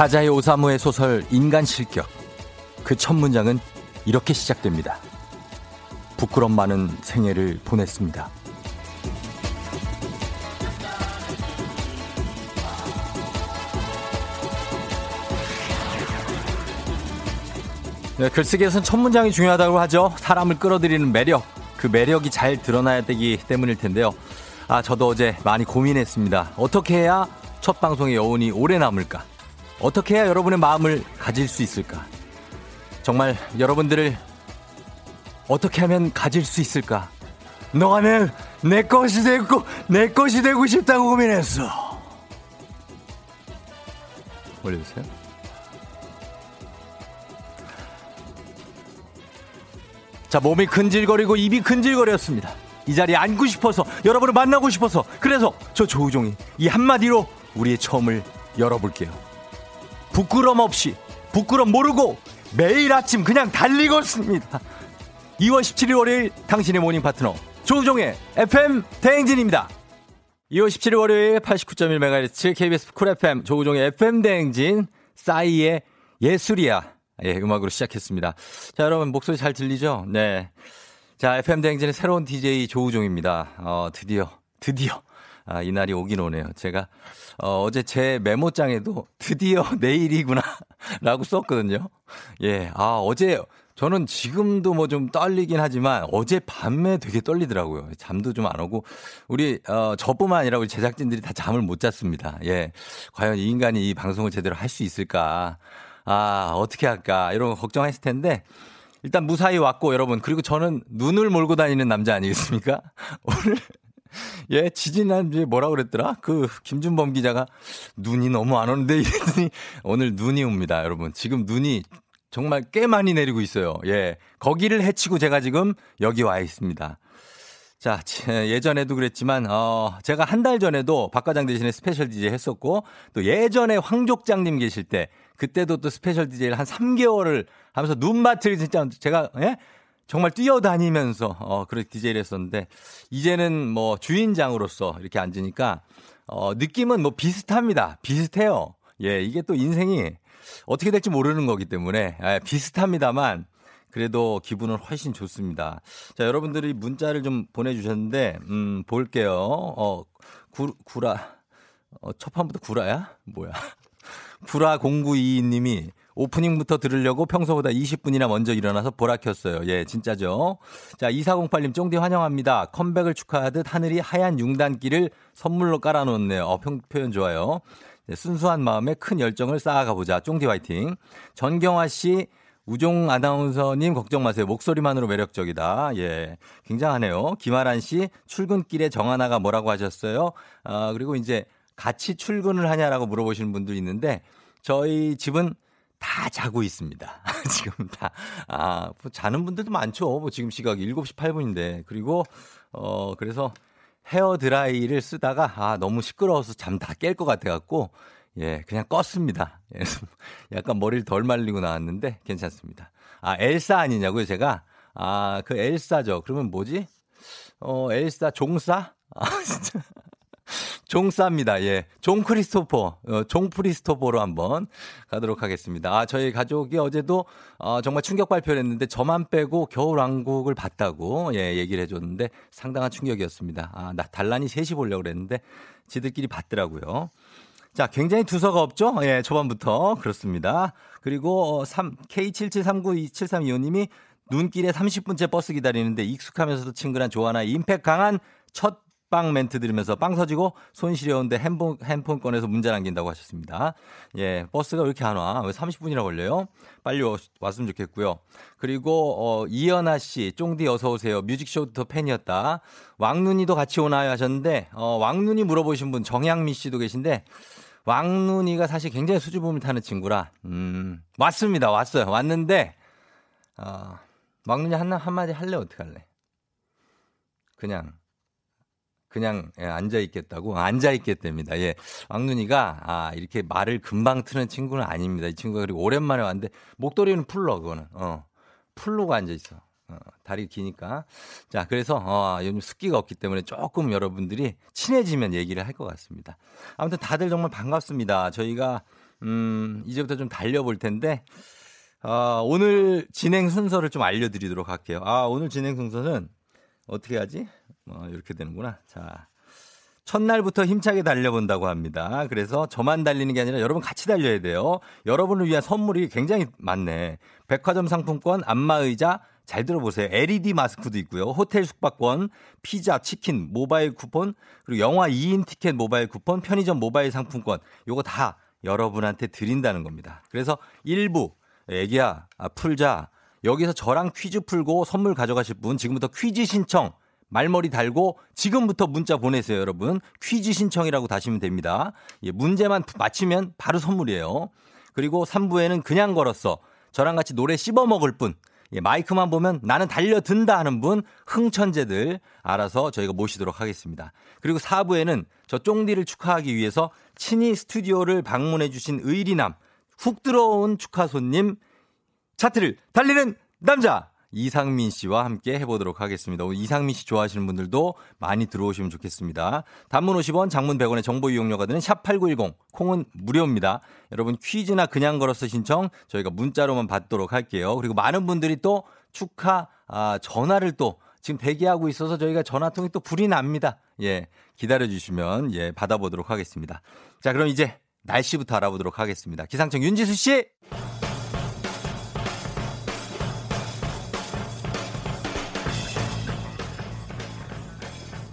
다자의 오사무의 소설 인간 실격. 그 첫 문장은 이렇게 시작됩니다. 부끄럼 많은 생애를 보냈습니다. 네, 글쓰기에선 첫 문장이 중요하다고 하죠. 사람을 끌어들이는 매력. 그 매력이 잘 드러나야 되기 때문일 텐데요. 아, 저도 어제 많이 고민했습니다. 어떻게 해야 첫 방송의 여운이 오래 남을까? 어떻게 해야 여러분의 마음을 가질 수 있을까? 정말 여러분들을 어떻게 하면 가질 수 있을까? 너가 내, 내 것이 되고, 내 것이 되고 싶다고 고민했어. 올려주세요. 자, 몸이 근질거리고 입이 근질거렸습니다. 이 자리에 앉고 싶어서, 여러분을 만나고 싶어서, 그래서 저 조우종이 이 한마디로 우리의 처음을 열어볼게요. 부끄럼 없이, 부끄럼 모르고 매일 아침 그냥 달리고 있습니다. 2월 17일 월요일 당신의 모닝 파트너 조우종의 FM 대행진입니다. 2월 17일 월요일 89.1MHz KBS 쿨 FM 조우종의 FM 대행진 싸이의 예술이야. 예, 음악으로 시작했습니다. 자, 여러분 목소리 잘 들리죠? 네. 자, FM 대행진의 새로운 DJ 조우종입니다. 어, 드디어 드디어 아, 이 날이 오긴 오네요. 제가 어, 어제 제 메모장에도 드디어 내일이구나 라고 썼거든요. 예, 아, 어제 저는 지금도 뭐 좀 떨리긴 하지만 어제 밤에 되게 떨리더라고요. 잠도 좀 안 오고 우리 어 저뿐만 아니라 우리 제작진들이 다 잠을 못 잤습니다. 예. 과연 이 인간이 이 방송을 제대로 할 수 있을까? 아, 어떻게 할까? 이런 거 걱정했을 텐데 일단 무사히 왔고 여러분 그리고 저는 눈을 몰고 다니는 남자 아니겠습니까? 오늘 예, 지지난주에 뭐라 그랬더라? 그, 김준범 기자가 눈이 너무 안 오는데 이랬더니 오늘 눈이 옵니다, 여러분. 지금 눈이 정말 꽤 많이 내리고 있어요. 예. 거기를 헤치고 제가 지금 여기 와 있습니다. 자, 예전에도 그랬지만, 어, 제가 한 달 전에도 박과장 대신에 스페셜 DJ 했었고, 또 예전에 황족장님 계실 때, 그때도 또 스페셜 DJ를 한 3개월을 하면서 눈밭을 진짜 제가, 예? 정말 뛰어다니면서, 어, 그렇게 DJ를 했었는데, 이제는 뭐 주인장으로서 이렇게 앉으니까, 어, 느낌은 뭐 비슷합니다. 비슷해요. 예, 이게 또 인생이 어떻게 될지 모르는 거기 때문에 예, 비슷합니다만 그래도 기분은 훨씬 좋습니다. 자, 여러분들이 문자를 좀 보내주셨는데, 음, 볼게요. 어, 구, 구라. 어, 첫 판부터 구라야? 뭐야. 구라 0922님이 오프닝부터 들으려고 평소보다 20분이나 먼저 일어나서 보라 켰어요. 예, 진짜죠. 자, 2408님 쫑디 환영합니다. 컴백을 축하하듯 하늘이 하얀 융단기를 선물로 깔아놓네요. 어, 평, 표현 좋아요. 네, 순수한 마음에 큰 열정을 쌓아가 보자. 쫑디 화이팅. 전경화 씨, 우종 아나운서님 걱정 마세요. 목소리만으로 매력적이다. 예. 굉장하네요. 김아란 씨, 출근길에 정하나가 뭐라고 하셨어요? 아, 그리고 이제 같이 출근을 하냐라고 물어보시는 분도 있는데 저희 집은 다 자고 있습니다. 지금 다. 아, 뭐 자는 분들도 많죠. 뭐 지금 시각 7시 8분인데. 그리고, 어, 그래서 헤어 드라이를 쓰다가 아 너무 시끄러워서 잠 다 깰 것 같아갖고 예 그냥 껐습니다. 예, 약간 머리를 덜 말리고 나왔는데 괜찮습니다. 아 엘사 아니냐고요 제가 아 그 엘사죠. 그러면 뭐지? 어 엘사 종사? 아 진짜 종쌉니다. 예. 종 크리스토퍼, 어, 종 프리스토퍼로 한번 가도록 하겠습니다. 아, 저희 가족이 어제도 어, 정말 충격 발표를 했는데 저만 빼고 겨울왕국을 봤다고 예, 얘기를 해줬는데 상당한 충격이었습니다. 아, 나 단란히 셋이 보려고 그랬는데 지들끼리 봤더라고요. 자, 굉장히 두서가 없죠? 예, 초반부터. 그렇습니다. 그리고 3, K77392732호님이 눈길에 30분째 버스 기다리는데 익숙하면서도 친근한 조하나 임팩 강한 첫방 멘트 들으면서 빵 터지고 손 시려운데 핸폰, 핸폰 꺼내서 문자 남긴다고 하셨습니다. 예, 버스가 왜 이렇게 안 와? 왜 30분이나 걸려요? 빨리 왔으면 좋겠고요. 그리고, 어, 이연아 씨, 쫑디 어서오세요. 뮤직쇼부터 팬이었다. 왕눈이도 같이 오나요? 하셨는데, 어, 왕눈이 물어보신 분 정양미 씨도 계신데, 왕눈이가 사실 굉장히 수줍음을 타는 친구라, 음, 왔습니다. 왔어요. 왔는데, 어, 왕눈이 한, 한마디 할래? 어떻게 할래? 그냥, 그냥 예, 앉아 있겠다고 앉아 있겠답니다. 예. 왕눈이가 아 이렇게 말을 금방 트는 친구는 아닙니다. 이 친구가 그리고 오랜만에 왔는데 목도리는 풀러 그거는 어 풀로가 앉아 있어. 어, 다리 기니까. 자, 그래서, 어, 요즘 습기가 없기 때문에 조금 여러분들이 친해지면 얘기를 할 것 같습니다. 아무튼 다들 정말 반갑습니다. 저희가, 음, 이제부터 좀 달려볼 텐데, 아, 오늘 진행 순서를 좀 알려드리도록 할게요. 아, 오늘 진행 순서는 어떻게 하지? 어, 이렇게 되는구나. 자. 첫날부터 힘차게 달려본다고 합니다. 그래서 저만 달리는 게 아니라 여러분 같이 달려야 돼요. 여러분을 위한 선물이 굉장히 많네. 백화점 상품권, 안마의자, 잘 들어보세요. LED 마스크도 있고요. 호텔 숙박권, 피자, 치킨, 모바일 쿠폰, 그리고 영화 2인 티켓 모바일 쿠폰, 편의점 모바일 상품권. 요거 다 여러분한테 드린다는 겁니다. 그래서 일부 애기야, 아, 풀자. 여기서 저랑 퀴즈 풀고 선물 가져가실 분 지금부터 퀴즈 신청 말머리 달고 지금부터 문자 보내세요, 여러분. 퀴즈 신청이라고 다시면 됩니다. 예, 문제만 맞히면 바로 선물이에요. 그리고 3부에는 그냥 걸었어. 저랑 같이 노래 씹어 먹을 분. 예, 마이크만 보면 나는 달려든다 하는 분, 흥천재들 알아서 저희가 모시도록 하겠습니다. 그리고 4부에는 저 쫑디를 축하하기 위해서 친히 스튜디오를 방문해 주신 의리남, 훅 들어온 축하 손님, 차트를 달리는 남자! 이상민 씨와 함께 해보도록 하겠습니다. 이상민 씨 좋아하시는 분들도 많이 들어오시면 좋겠습니다. 단문 50원, 장문 100원의 정보 이용료가 드는 샵8910, 콩은 무료입니다. 여러분 퀴즈나 그냥 걸어서 신청 저희가 문자로만 받도록 할게요. 그리고 많은 분들이 또 축하 아, 전화를 또 지금 대기하고 있어서 저희가 전화통이 또 불이 납니다. 예, 기다려주시면 예 받아보도록 하겠습니다. 자, 그럼 이제 날씨부터 알아보도록 하겠습니다. 기상청 윤지수 씨.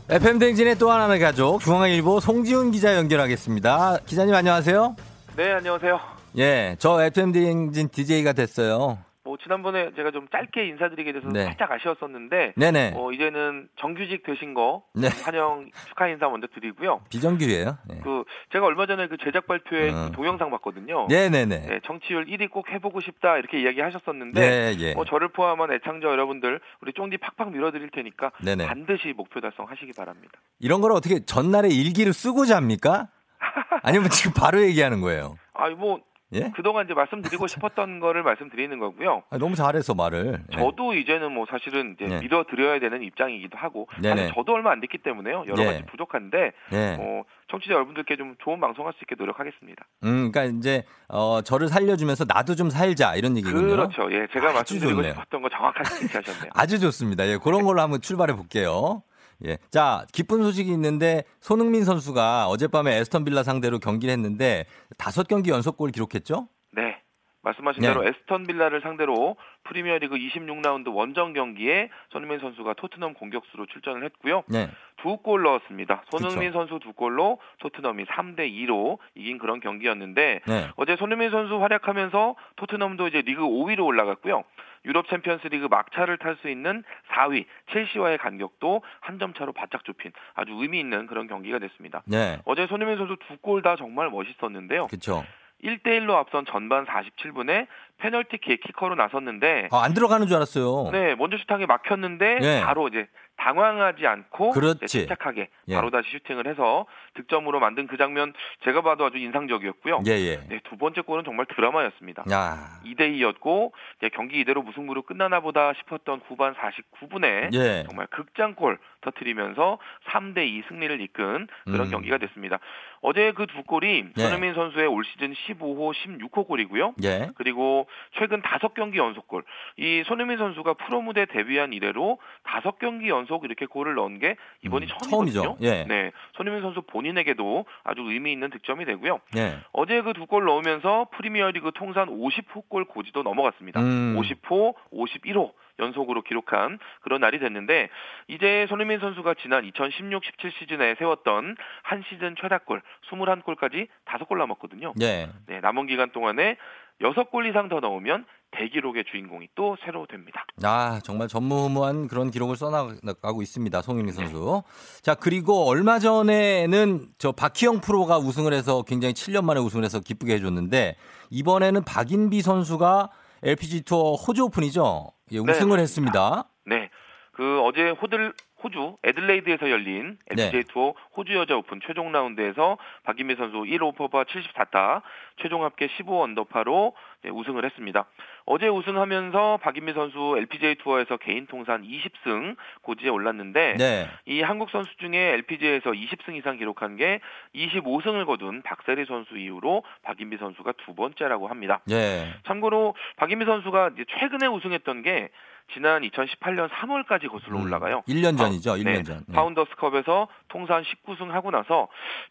FM 댕진의 또 하나의 가족 중앙일보 송지훈 기자 연결하겠습니다. 기자님 안녕하세요. 네 안녕하세요. 예, 저 FM 댕진 DJ가 됐어요. 뭐 지난번에 제가 좀 짧게 인사드리게 돼서 네. 살짝 아쉬웠었는데 네네. 어, 이제는 정규직 되신 거 네. 환영 축하 인사 먼저 드리고요. 비정규예요. 네. 그 제가 얼마 전에 그 제작 발표회 어. 그 동영상 봤거든요. 네네네. 네, 정치율 1위 꼭 해보고 싶다 이렇게 이야기하셨었는데 네, 예. 어, 저를 포함한 애창자 여러분들 우리 쫑디 팍팍 밀어드릴 테니까 네네. 반드시 목표 달성하시기 바랍니다. 이런 걸 어떻게 전날에 일기를 쓰고자 합니까? 아니면 지금 바로 얘기하는 거예요? 아니 뭐 예? 그동안 이제 말씀드리고 싶었던 거를 말씀드리는 거고요. 아, 너무 잘해서 말을. 예. 저도 이제는 뭐 사실은 이제 네. 믿어드려야 되는 입장이기도 하고. 사실 저도 얼마 안 됐기 때문에요 여러 네. 가지 부족한데 예. 어, 청취자 여러분들께 좀 좋은 방송할 수 있게 노력하겠습니다. 음, 그러니까 이제 어 저를 살려주면서 나도 좀 살자 이런 얘기군요. 그렇죠. 예, 제가 말씀드리고 좋네요. 싶었던 거 정확하게 캐치하셨네요. 아주 좋습니다. 예, 그런 걸로 한번 출발해 볼게요. 예. 자, 기쁜 소식이 있는데 손흥민 선수가 어젯밤에 에스턴 빌라 상대로 경기를 했는데 다섯 경기 연속골 기록했죠? 네. 말씀하신 네. 대로 에스턴 빌라를 상대로 프리미어리그 26라운드 원정 경기에 손흥민 선수가 토트넘 공격수로 출전을 했고요. 네. 두골 넣었습니다. 손흥민 선수 두 골로 토트넘이 3대 2로 이긴 그런 경기였는데 네. 어제 손흥민 선수 활약하면서 토트넘도 이제 리그 5위로 올라갔고요. 유럽 챔피언스리그 막차를 탈 수 있는 4위 첼시와의 간격도 한 점 차로 바짝 좁힌 아주 의미 있는 그런 경기가 됐습니다. 네. 어제 손흥민 선수 두 골 다 정말 멋있었는데요. 그렇죠. 1대1로 앞선 전반 47분에 페널티킥 키커로 나섰는데 아, 안 들어가는 줄 알았어요. 네, 먼저 슈팅이 막혔는데 네. 바로 이제 당황하지 않고 침착하게 예. 바로 다시 슈팅을 해서 득점으로 만든 그 장면 제가 봐도 아주 인상적이었고요. 예, 예. 네, 두 번째 골은 정말 드라마였습니다. 야. 2대 2였고 경기 이대로 무승부로 끝나나 보다 싶었던 후반 49분에 예. 정말 극장골 터트리면서 3대 2 승리를 이끈 그런 음. 경기가 됐습니다. 어제 그 두 골이 예. 손흥민 선수의 올 시즌 15호, 16호 골이고요. 예. 그리고 최근 다섯 경기 연속골. 이 손흥민 선수가 프로 무대 데뷔한 이래로 다섯 경기 연속 이렇게 골을 넣은 게 이번이 음, 처음이거든요. 처음이죠. 예. 네, 손흥민 선수 본인에게도 아주 의미 있는 득점이 되고요. 예. 어제 그 두 골 넣으면서 프리미어리그 통산 50호 골 고지도 넘어갔습니다. 음. 50호, 51호 연속으로 기록한 그런 날이 됐는데 이제 손흥민 선수가 지난 2016-17 시즌에 세웠던 한 시즌 최다골 21골까지 5골 남았거든요. 예. 네, 남은 기간 동안에 6골 이상 더 넣으면 대기록의 주인공이 또 새로 됩니다. 아, 정말 전무후무한 그런 기록을 써나가고 있습니다. 송윤희 선수. 자, 그리고 얼마 전에는 저 박희영 프로가 우승을 해서 굉장히 7년 만에 우승을 해서 기쁘게 해줬는데 이번에는 박인비 선수가 LPG 투어 호주 오픈이죠. 예, 네, 우승을 맞습니다. 했습니다. 네. 그 어제 호들 호주 애들레이드에서 열린 LPGA 네. 투어 호주 여자 오픈 최종 라운드에서 박인비 선수 1오버파 74타 최종 합계 15 언더파로 네, 우승을 했습니다. 어제 우승하면서 박인비 선수 LPGA 투어에서 개인 통산 20승 고지에 올랐는데 네. 이 한국 선수 중에 LPGA에서 20승 이상 기록한 게 25승을 거둔 박세리 선수 이후로 박인미 선수가 두 번째라고 합니다. 예. 참고로 박인미 선수가 이제 최근에 우승했던 게 지난 2018년 3월까지 거슬러 음, 올라가요. 1년 전이죠. 1년 네, 전. 네. 파운더스컵에서 통산 19승 하고 나서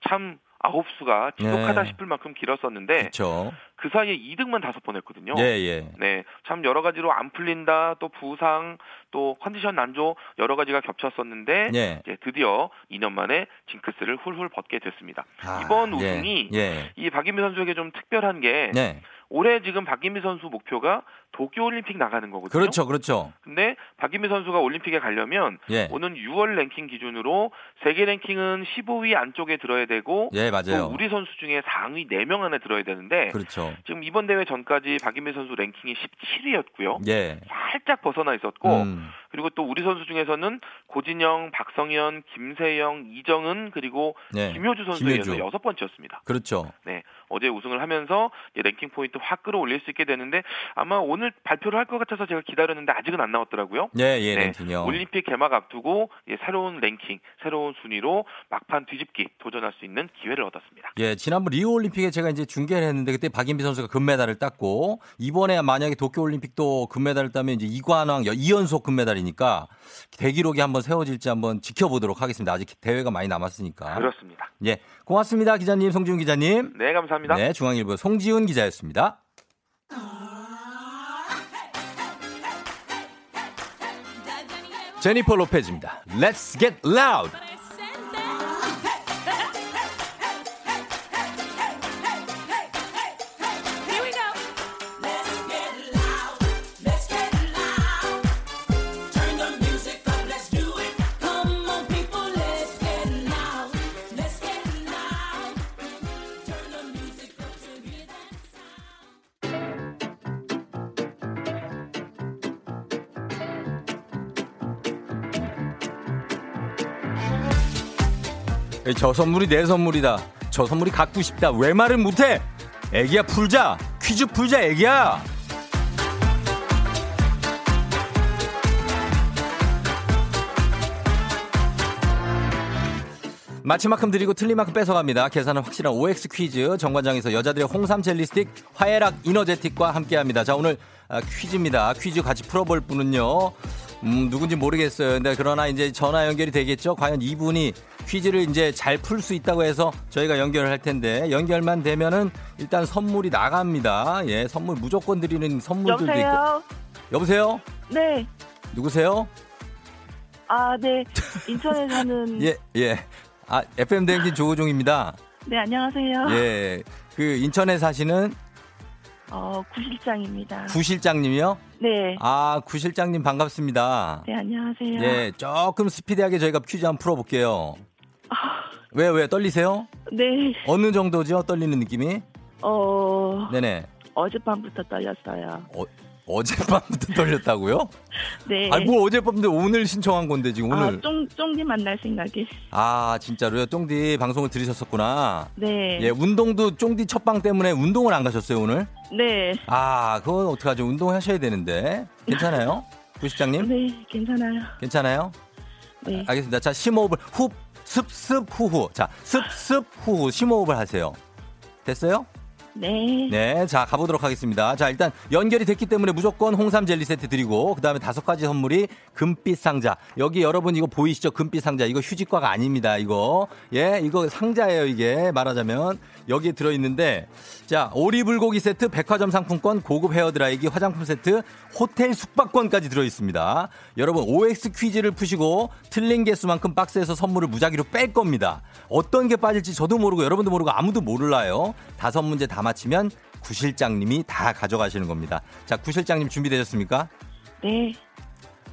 참 아홉 수가 지독하다 네. 싶을 만큼 길었었는데 그렇죠. 그 사이에 2등만 다섯 번 했거든요. 예, 예. 네, 참 여러 가지로 안 풀린다, 또 부상, 또 컨디션 난조 여러 가지가 겹쳤었는데 예. 이제 드디어 2년 만에 징크스를 훌훌 벗게 됐습니다. 아, 이번 예, 우승이 예. 이 박인미 선수에게 좀 특별한 게 네. 올해 지금 박인미 선수 목표가 도쿄올림픽 나가는 거거든요. 그렇죠. 그렇죠. 근데 박인미 선수가 올림픽에 가려면 예. 오는 6월 랭킹 기준으로 세계 랭킹은 15위 안쪽에 들어야 되고 예, 또 맞아요. 우리 선수 중에 상위 4명 안에 들어야 되는데 그렇죠. 지금 이번 대회 전까지 박인미 선수 랭킹이 17위였고요. 예. 살짝 벗어나 있었고 음. 그리고 또 우리 선수 중에서는 고진영, 박성현, 김세영, 이정은 그리고 네. 김효주 선수에 이어서 김효주. 여섯 번째였습니다. 그렇죠. 네, 어제 우승을 하면서 랭킹 포인트 확 끌어올릴 수 있게 되는데 아마 오늘 발표를 할 것 같아서 제가 기다렸는데 아직은 안 나왔더라고요. 예, 예, 네, 랭킹이요. 올림픽 개막 앞두고 이제 새로운 랭킹, 새로운 순위로 막판 뒤집기 도전할 수 있는 기회를 얻었습니다. 예, 지난번 리우 올림픽에 제가 이제 중계를 했는데 그때 박인비 선수가 금메달을 땄고 이번에 만약에 도쿄 올림픽도 금메달을 따면 이제 이관왕 2연속 금메달이니까 대기록이 한번 세워질지 한번 지켜보도록 하겠습니다. 아직 대회가 많이 남았으니까. 그렇습니다. 예. 고맙습니다. 기자님, 송지훈 기자님. 네, 감사합니다. 네, 중앙일보 송지훈 기자였습니다. 제니퍼 로페즈입니다. Let's get loud. 저 선물이 내 선물이다. 저 선물이 갖고 싶다. 왜 말을 못해? 애기야 풀자. 퀴즈 풀자 애기야. 마치 만큼 드리고 틀린 만큼 뺏어갑니다. 계산은 확실한 OX 퀴즈. 정관장에서 여자들의 홍삼 젤리 스틱 화해락 이너제틱과 함께합니다. 자 오늘 아, 퀴즈입니다. 퀴즈 같이 풀어볼 분은요. 음, 누군지 모르겠어요. 근데 그러나 이제 전화 연결이 되겠죠. 과연 이분이 퀴즈를 이제 잘 풀 수 있다고 해서 저희가 연결을 할 텐데 연결만 되면은 일단 선물이 나갑니다. 예, 선물 무조건 드리는 선물들도 있고. 여보세요? 여보세요? 네. 누구세요? 아, 네. 인천에 사는 예, 예. 아, FM 대행진 조우종입니다. 네, 안녕하세요. 예. 그 인천에 사시는 어, 구실장입니다. 구실장님이요? 네. 아, 구실장님 반갑습니다. 네, 안녕하세요. 예, 조금 스피디하게 저희가 퀴즈 한번 풀어볼게요. 아. 왜, 왜, 떨리세요? 네. 어느 정도죠? 떨리는 느낌이? 어, 네네. 어젯밤부터 떨렸어요. 어, 어젯밤부터 떨렸다고요? 네. 아니, 뭐 어젯밤인데 오늘 신청한 건데, 지금 아, 오늘. 쫑, 쫑디 만날 생각이. 아, 진짜로요? 쫑디 방송을 들으셨었구나. 네. 예, 운동도 쫑디 첫방 때문에 운동을 안 가셨어요, 오늘? 네. 아, 그건 어떡하죠? 운동하셔야 되는데. 괜찮아요? 부실장님? 네, 괜찮아요. 괜찮아요? 네. 알겠습니다. 자, 심호흡을 후, 습습 후후. 자, 습 습 후후 심호흡을 하세요. 됐어요? 네. 네, 자 가보도록 하겠습니다. 자 일단 연결이 됐기 때문에 무조건 홍삼 젤리 세트 드리고 그 다음에 다섯 가지 선물이 금빛 상자. 여기 여러분 이거 보이시죠? 금빛 상자. 이거 휴지과가 아닙니다. 이거 예, 이거 상자예요. 이게 말하자면 여기에 들어 있는데 자 오리 불고기 세트, 백화점 상품권, 고급 헤어 드라이기, 화장품 세트, 호텔 숙박권까지 들어 있습니다. 여러분 OX 퀴즈를 푸시고 틀린 개수만큼 박스에서 선물을 무작위로 뺄 겁니다. 어떤 게 빠질지 저도 모르고 여러분도 모르고 아무도 몰라요. 다섯 문제 다 맞히면 구실장님이 다 가져가시는 겁니다. 자, 구실장님 준비되셨습니까? 네.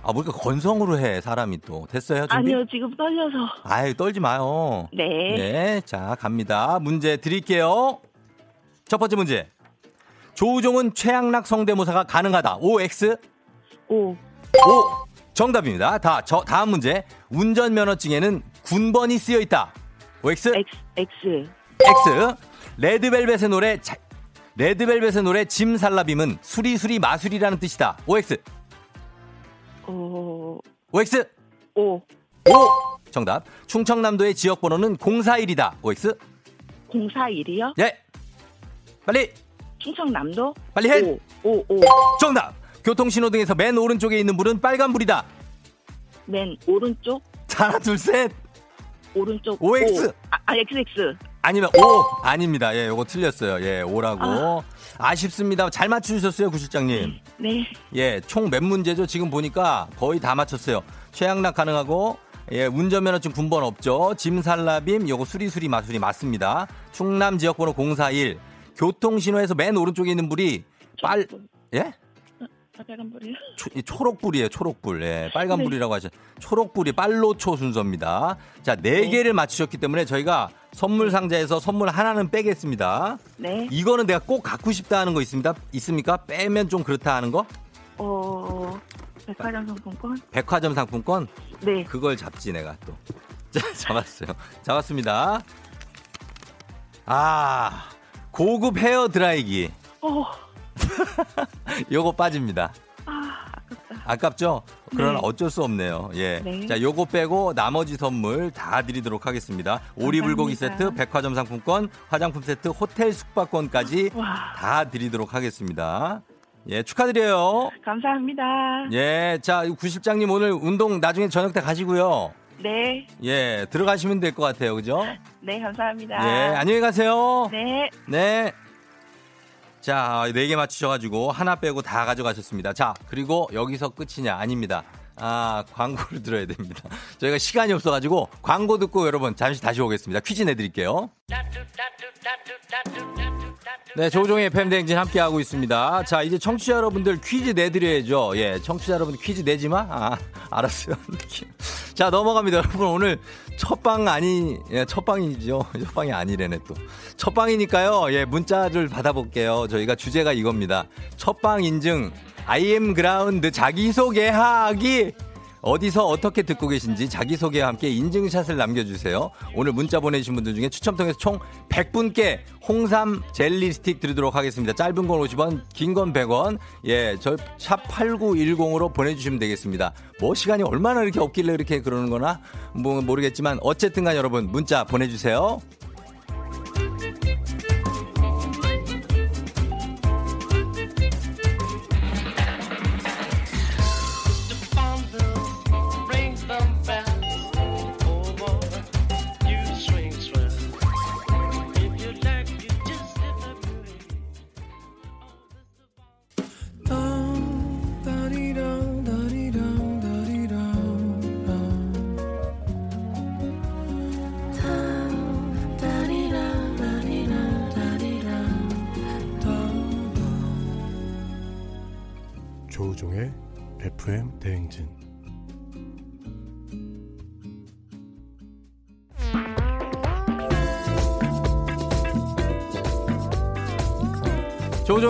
아, 뭘까 건성으로 해, 사람이 또. 됐어요? 준비? 아니요, 지금 떨려서. 아유, 떨지 마요. 네. 네, 자, 갑니다. 문제 드릴게요. 첫 번째 문제. 조우종은 최양락 성대모사가 가능하다. OX? 오. O. 정답입니다. 다, 저, 다음 문제. 운전면허증에는 군번이 쓰여 있다. OX? X, X. X. 레드벨벳의 노래 자, 레드벨벳의 노래 짐 살라빔은 수리수리 마술이라는 뜻이다. OX. 오, OX. 오, 오. 정답. 충청남도의 지역 번호는 041이다. OX. 041이요? 예. 빨리. 충청남도? 빨리 해. 오, 오, 오. 정답. 교통신호등에서 맨 오른쪽에 있는 불은 빨간불이다. 맨 오른쪽? 하나, 둘, 셋. 오른쪽. OX. 오. 아, 아, XX. 아니면 오 아닙니다. 예, 요거 틀렸어요. 예, 오라고. 아. 쉽습니다 잘 맞추셨어요, 구실장님. 네. 예, 총 몇 문제죠? 지금 보니까 거의 다 맞췄어요. 최양락 가능하고 예, 운전면허증 군번 없죠. 짐살라빔 요거 수리수리 마술이 맞습니다. 충남 지역번호 041. 교통신호에서 맨 오른쪽에 있는 불이 빨. 예? 아, 빨간 불이요? 초, 이 초록불이에요, 초록불. 예, 빨간불이라고 네. 하셨. 초록불이 빨로초 순서입니다. 자, 네 개를 맞추셨기 때문에 저희가 선물 상자에서 선물 하나는 빼겠습니다. 네. 이거는 내가 꼭 갖고 싶다 하는 거 있습니다. 있습니까? 빼면 좀 그렇다 하는 거? 어, 백화점 상품권? 백화점 상품권? 네. 그걸 잡지 내가 또. 자, 잡았어요. 잡았습니다. 아, 고급 헤어 드라이기. 어, 요거 빠집니다. 아, 아깝다. 아깝죠? 그러나 네. 어쩔 수 없네요. 예. 네. 자, 요거 빼고 나머지 선물 다 드리도록 하겠습니다. 오리불고기. 세트, 백화점 상품권, 화장품 세트, 호텔 숙박권까지 와, 다 드리도록 하겠습니다. 예, 축하드려요. 감사합니다. 예, 자, 구실장님 오늘 운동 나중에 저녁 때 가시고요. 네. 예, 들어가시면 될 것 같아요. 그죠? 네, 감사합니다. 예, 안녕히 가세요. 네. 네. 자, 네 개 맞추셔가지고 하나 빼고 다 가져가셨습니다. 자, 그리고 여기서 끝이냐? 아닙니다. 아, 광고를 들어야 됩니다. 저희가 시간이 없어가지고 광고 듣고 여러분 잠시 다시 오겠습니다. 퀴즈 내드릴게요. 네, 조종의 팬대행진 함께하고 있습니다. 자, 이제 청취자 여러분들 퀴즈 내드려야죠. 예, 청취자 여러분 퀴즈 내지 마? 아, 알았어요. 자, 넘어갑니다. 여러분, 오늘 첫방 아니, 예, 첫방이죠. 첫방이 아니래네 또. 첫방이니까요. 예, 문자를 받아볼게요. 저희가 주제가 이겁니다. 첫방 인증, I am 그라운드 자기소개하기. 어디서 어떻게 듣고 계신지 자기소개와 함께 인증샷을 남겨주세요. 오늘 문자 보내주신 분들 중에 추첨 통해서 총 100분께 홍삼 젤리 스틱 드리도록 하겠습니다. 짧은 건 50원, 긴 건 100원. 예, 저 샵 8910으로 보내주시면 되겠습니다. 뭐 시간이 얼마나 이렇게 없길래 이렇게 그러는 거나 뭐 모르겠지만 어쨌든 간 여러분 문자 보내주세요.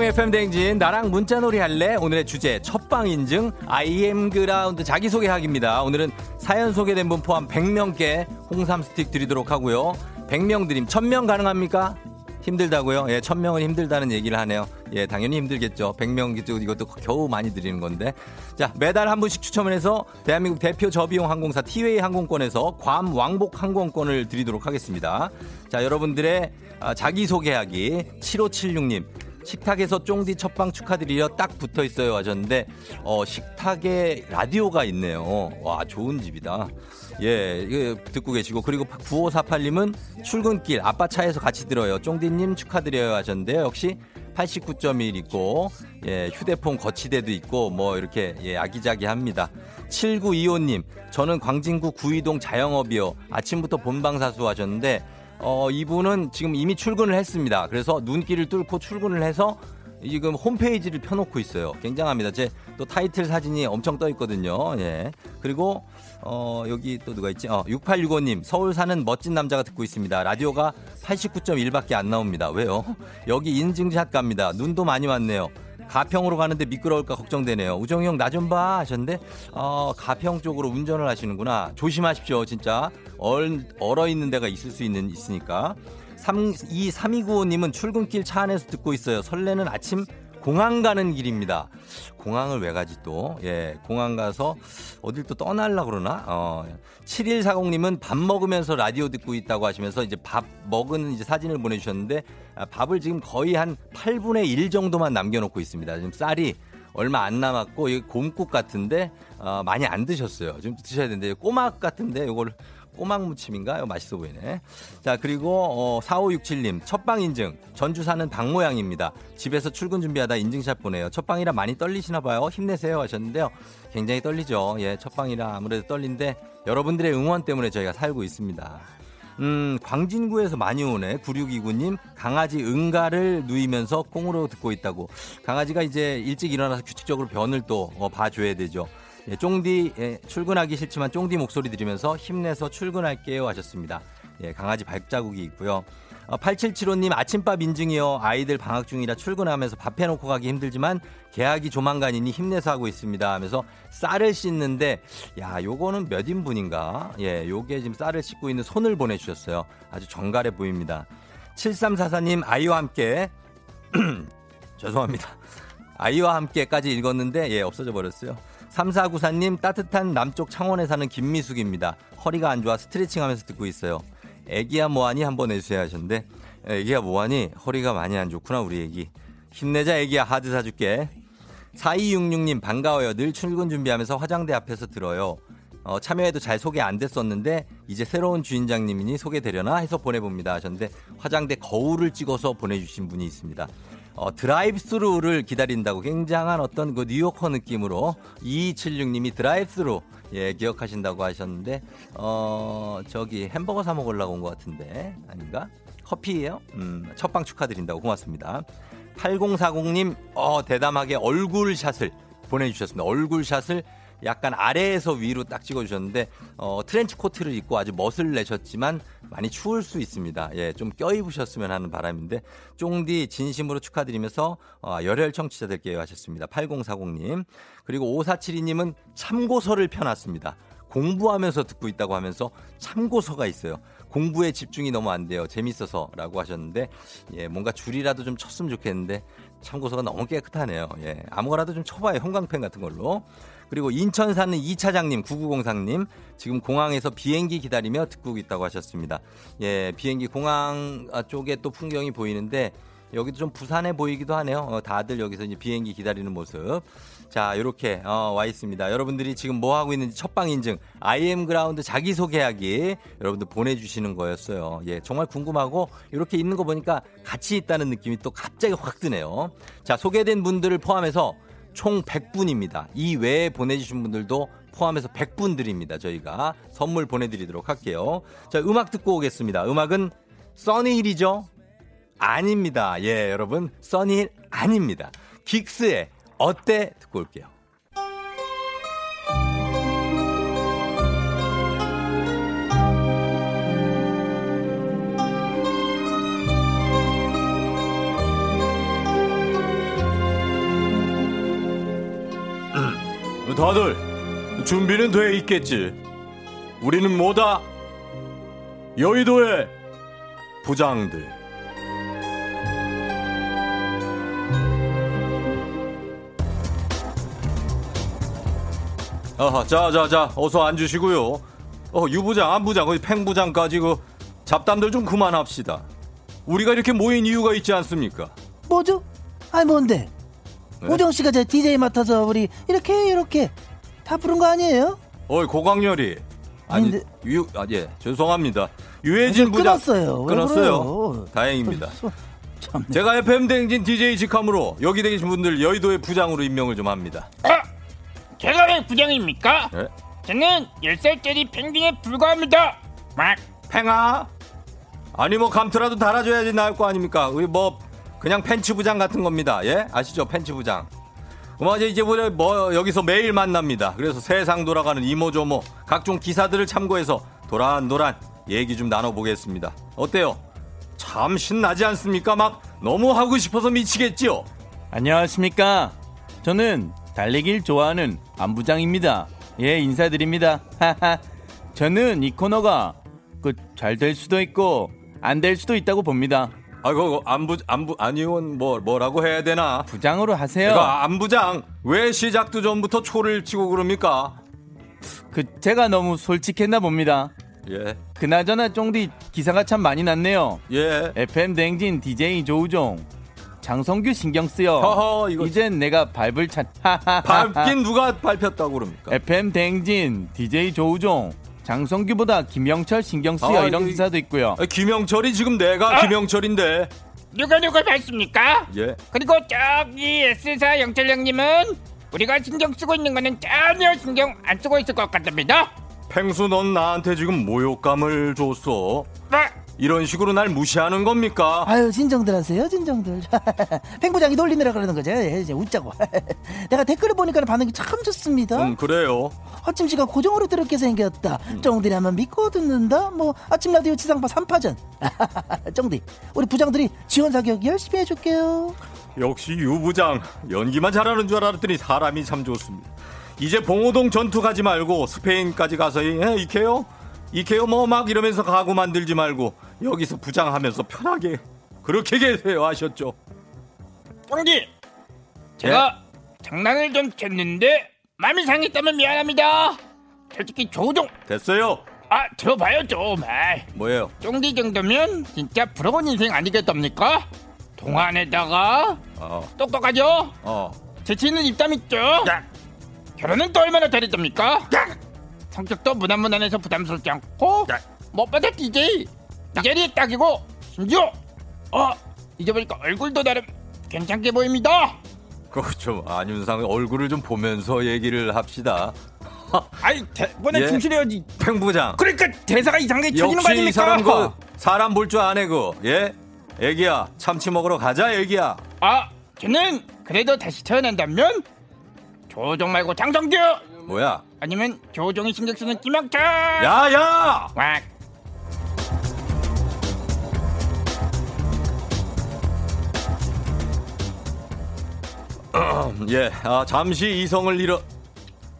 조우종의 FM 대행진 나랑 문자놀이 할래? 오늘의 주제 첫방 인증 I am 그라운드 자기소개하기입니다. 오늘은 사연 소개된 분 포함 100명께 홍삼 스틱 드리도록 하고요. 100명 드림 1000명 가능합니까? 힘들다고요? 예, 1000명은 힘들다는 얘기를 하네요. 예, 당연히 힘들겠죠. 100명 이것도 겨우 많이 드리는 건데. 자 매달 한 분씩 추첨을 해서 대한민국 대표 저비용 항공사 티웨이 항공권에서 괌 왕복 항공권을 드리도록 하겠습니다. 자 여러분들의 아, 자기소개하기 7576님 식탁에서 쫑디 첫방 축하드리려 딱 붙어 있어요 하셨는데 어 식탁에 라디오가 있네요. 와 좋은 집이다. 예, 듣고 계시고 그리고 9548님은 출근길 아빠 차에서 같이 들어요. 쫑디님 축하드려요 하셨는데요. 역시 89.1 있고 예, 휴대폰 거치대도 있고 뭐 이렇게 예, 아기자기합니다. 7925님 저는 광진구 구이동 자영업이요. 아침부터 본방사수 하셨는데 어, 이분은 지금 이미 출근을 했습니다. 그래서 눈길을 뚫고 출근을 해서 지금 홈페이지를 펴놓고 있어요. 굉장합니다. 제 또 타이틀 사진이 엄청 떠 있거든요. 예. 그리고 어, 여기 또 누가 있지? 어, 6865님, 서울 사는 멋진 남자가 듣고 있습니다. 라디오가 89.1밖에 안 나옵니다. 왜요? 여기 인증샷 갑니다. 눈도 많이 왔네요. 가평으로 가는데 미끄러울까 걱정되네요. 우정이 형 나 좀 봐 하셨는데 어, 가평 쪽으로 운전을 하시는구나. 조심하십시오. 진짜 얼, 얼어 있는 데가 있을 수 있는 있으니까. 3, 2, 3295님은 출근길 차 안에서 듣고 있어요. 설레는 아침 공항 가는 길입니다. 공항을 왜 가지 또? 예, 공항 가서 어딜 또 떠날라 그러나? 어, 7140님은 밥 먹으면서 라디오 듣고 있다고 하시면서 이제 밥 먹은 이제 사진을 보내주셨는데 아, 밥을 지금 거의 한 8분의 1 정도만 남겨놓고 있습니다. 지금 쌀이 얼마 안 남았고 이 곰국 같은데 어, 많이 안 드셨어요. 좀 드셔야 되는데 꼬막 같은데 이걸 꼬막 무침인가? 이거 맛있어 보이네. 자, 그리고 어, 4567님 첫방 인증. 전주 사는 박모양입니다. 집에서 출근 준비하다 인증샷 보내요. 첫방이라 많이 떨리시나 봐요. 힘내세요 하셨는데요. 굉장히 떨리죠. 예, 첫방이라 아무래도 떨린데 여러분들의 응원 때문에 저희가 살고 있습니다. 음, 광진구에서 많이 오네. 9629님, 강아지 응가를 누이면서 콩으로 듣고 있다고. 강아지가 이제 일찍 일어나서 규칙적으로 변을 또 어, 봐줘야 되죠. 예, 쫑디, 예, 출근하기 싫지만 쫑디 목소리 들으면서 힘내서 출근할게요 하셨습니다. 예, 강아지 발자국이 있고요. 어, 8775님 아침밥 인증이요. 아이들 방학 중이라 출근하면서 밥 해놓고 가기 힘들지만 계약이 조만간이니 힘내서 하고 있습니다. 하면서 쌀을 씻는데 야 요거는 몇 인분인가? 예, 요게 지금 쌀을 씻고 있는 손을 보내주셨어요. 아주 정갈해 보입니다. 7344님 아이와 함께 죄송합니다. 아이와 함께까지 읽었는데 예 없어져 버렸어요. 3494님 따뜻한 남쪽 창원에 사는 김미숙입니다. 허리가 안 좋아 스트레칭 하면서 듣고 있어요. 애기야 뭐하니 한번 해주세요 하셨는데 애기야 뭐하니 허리가 많이 안 좋구나 우리 애기. 힘내자 애기야 하드 사줄게. 4266님 반가워요. 늘 출근 준비하면서 화장대 앞에서 들어요. 어, 참여해도 잘 소개 안 됐었는데 이제 새로운 주인장님이니 소개되려나 해서 보내봅니다 하셨는데 화장대 거울을 찍어서 보내주신 분이 있습니다. 어, 드라이브 스루를 기다린다고 굉장한 어떤 그 뉴요커 느낌으로 2276님이 드라이브 스루 예 기억하신다고 하셨는데 어 저기 햄버거 사 먹으려고 온 것 같은데 아닌가? 커피예요? 음, 첫방 축하드린다고 고맙습니다. 8040님 어 대담하게 얼굴샷을 보내주셨습니다. 얼굴샷을 약간 아래에서 위로 딱 찍어주셨는데 어, 트렌치 코트를 입고 아주 멋을 내셨지만 많이 추울 수 있습니다. 예, 좀 껴입으셨으면 하는 바람인데 쫑디 진심으로 축하드리면서 어, 열혈 청취자들께 하셨습니다. 8040님 그리고 5472님은 참고서를 펴놨습니다. 공부하면서 듣고 있다고 하면서 참고서가 있어요. 공부에 집중이 너무 안 돼요. 재밌어서라고 하셨는데 예, 뭔가 줄이라도 좀 쳤으면 좋겠는데 참고서가 너무 깨끗하네요. 예, 아무거나도 좀 쳐봐요. 형광펜 같은 걸로. 그리고 인천 사는 이차장님, 9903님, 지금 공항에서 비행기 기다리며 듣고 있다고 하셨습니다. 예, 비행기 공항 쪽에 또 풍경이 보이는데, 여기도 좀 부산해 보이기도 하네요. 어, 다들 여기서 이제 비행기 기다리는 모습. 자, 요렇게, 어, 와 있습니다. 여러분들이 지금 뭐 하고 있는지 첫방 인증, IM 그라운드 자기 소개하기, 여러분들 보내주시는 거였어요. 예, 정말 궁금하고, 이렇게 있는 거 보니까 같이 있다는 느낌이 또 갑자기 확 드네요. 자, 소개된 분들을 포함해서 총 100분입니다. 이 외에 보내주신 분들도 포함해서 100분 드립니다. 저희가 선물 보내드리도록 할게요. 자, 음악 듣고 오겠습니다. 음악은 써니힐이죠? 아닙니다. 예, 여러분. 써니힐 아닙니다. 긱스의 어때? 듣고 올게요. 다들 준비는 돼 있겠지. 우리는 뭐다? 여의도의 부장들. 아하, 자, 자, 자, 어서 앉으시고요. 어, 유부장, 안부장, 팽부장까지 그 잡담들 좀 그만합시다. 우리가 이렇게 모인 이유가 있지 않습니까? 뭐죠? 아니 뭔데? 네? 우정 씨가 제 DJ 맡아서 우리 이렇게 이렇게 다 부른 거 아니에요? 어이, 고광렬이. 아니, 아닌데. 유, 아, 예, 죄송합니다. 유해진 부장. 끊었어요. 왜 끊었어요. 다행입니다. 참. 제가 FM 대행진 DJ 직함으로 여기 계신 분들 여의도의 부장으로 임명을 좀 합니다. 제가 왜 부장입니까? 예? 저는 10살짜리 펭귄에 불과합니다. 막 팽아? 아니 뭐 감투라도 달아줘야지 나을 거 아닙니까? 우리 뭐 그냥 팬츠 부장 같은 겁니다. 예? 아시죠? 팬츠 부장. 뭐 이제 이제 뭐, 뭐 여기서 매일 만납니다. 그래서 세상 돌아가는 이모저모 각종 기사들을 참고해서 도란도란 얘기 좀 나눠보겠습니다. 어때요? 참 신나지 않습니까? 막 너무 하고 싶어서 미치겠지요. 안녕하십니까. 저는 달리기를 좋아하는 안부장입니다. 예, 인사드립니다. 하하. 저는 이 코너가 그 잘 될 수도 있고 안 될 수도 있다고 봅니다. 아이고 안부 안부 안의원 뭐 뭐라고 해야 되나? 부장으로 하세요. 내가 안부장 왜 시작도 전부터 초를 치고 그럽니까? 그 제가 너무 솔직했나 봅니다. 예. 그나저나 쫑디 기사가 참 많이 났네요. 예. FM 댕진 DJ 조우종 장성규 신경 쓰여. 허허, 이거- 이젠 내가 밟을 찬. 밟긴 누가 밟혔다고 그럽니까? FM 댕진 DJ 조우종 장성규보다 김영철 신경 쓰여 아, 이런 기사도 있고요. 아, 김영철이 지금 내가 아! 김영철인데. 누가 누굴 봤습니까? 예. 그리고 저기 S사 영철 형님은 우리가 신경 쓰고 있는 거는 전혀 신경 안 쓰고 있을 것 같답니다. 펭수 넌 나한테 지금 모욕감을 줬어. 아, 이런 식으로 날 무시하는 겁니까? 아유 진정들 하세요 진정들. 팽부장이 놀리느라 그러는 거죠. 예, 이제 웃자고. 내가 댓글을 보니까 반응이 참 좋습니다. 음 그래요. 아침 시간 고정으로 들었게 생겼다. 쫑들이 하면 믿고 듣는다? 뭐 아침 라디오 지상파 3파전. 쫑디 우리 부장들이 지원 사격 열심히 해줄게요. 역시 유 부장. 연기만 잘하는 줄 알았더니 사람이 참 좋습니다. 이제 봉오동 전투 가지 말고 스페인까지 가서 예, 이케요? 이케요? 뭐 막 이러면서 가구 만들지 말고 여기서 부장하면서 편하게 그렇게 계세요 아셨죠? 형님, 제가 장난을 좀 쳤는데 마음이 상했다면 미안합니다. 솔직히 조종, 됐어요. 아 들어봐요 좀. 아이. 뭐예요? 쫑디 정도면 진짜 부러운 인생 아니겠답니까? 동안에다가 어, 똑똑하죠? 어. 재치 있는 입담 있죠? 결혼은 또 얼마나 잘했답니까? 성격도 무난무난해서 부담스럽지 않고 무엇보다 DJ 이 자리에 딱이고 심지어 어 잊어보니까 얼굴도 나름 괜찮게 보입니다 그거 좀 안윤상 얼굴을 좀 보면서 얘기를 합시다. 아이 대본에 예. 충실해야지 팽 부장. 그러니까 대사가 이상하게 쳐지는 거 아닙니까? 사람 그 사람 볼 줄 아네 그 예? 애기야 참치 먹으러 가자 애기야. 아 저는 그래도 다시 태어난다면 조종 말고 장성규 뭐야? 아니면 조종이 신경 쓰는 김영철 야야! 왁 예, 아, 잠시 이성을 잃어.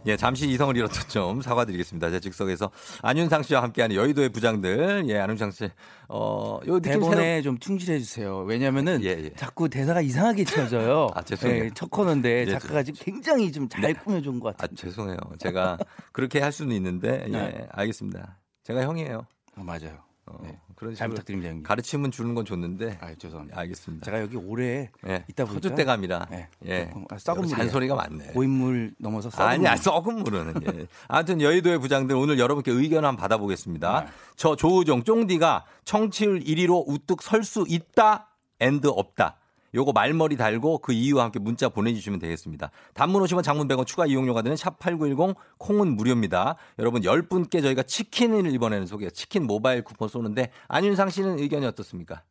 예, 잠시 이성을 잃었던 점 사과드리겠습니다. 제 즉석에서 안윤상 씨와 함께하는 여의도의 부장들. 예, 안윤상 씨. 어, 요 대본에 좀 충실해 주세요. 왜냐면은 예, 예. 자꾸 대사가 이상하게 쳐져요. 아, 죄송해요. 예, 첫 코너인데 예, 작가가 지금 굉장히 좀잘 네. 꾸며준 것 아, 같아요. 죄송해요. 제가 그렇게 할 수는 있는데, 예, 네. 알겠습니다. 제가 형이에요. 어, 맞아요. 어, 네. 그런 잘 부탁드립니다, 형님. 가르침은 주는 건 좋는데, 아, 죄송합니다. 알겠습니다. 제가 여기 오래 예, 있다 보니까 터줏대감이라. 예, 예. 조금, 아, 썩은. 잔소리가 많네. 고인물 넘어서 썩은 아니야, 물. 썩은 물은. 예. 아무튼 여의도의 부장들 오늘 여러분께 의견 한번 받아보겠습니다. 네. 저 조우종 쫑디가 청취율 1위로 우뚝 설 수 있다, and 없다. 요거 말머리 달고 그 이유와 함께 문자 보내주시면 되겠습니다. 단문 오시면 장문 100원 추가 이용료가 드는 샵8910 콩은 무료입니다. 여러분 10분께 저희가 치킨을 이번에는 소개, 치킨 모바일 쿠폰 쏘는데 안윤상 씨는 의견이 어떻습니까?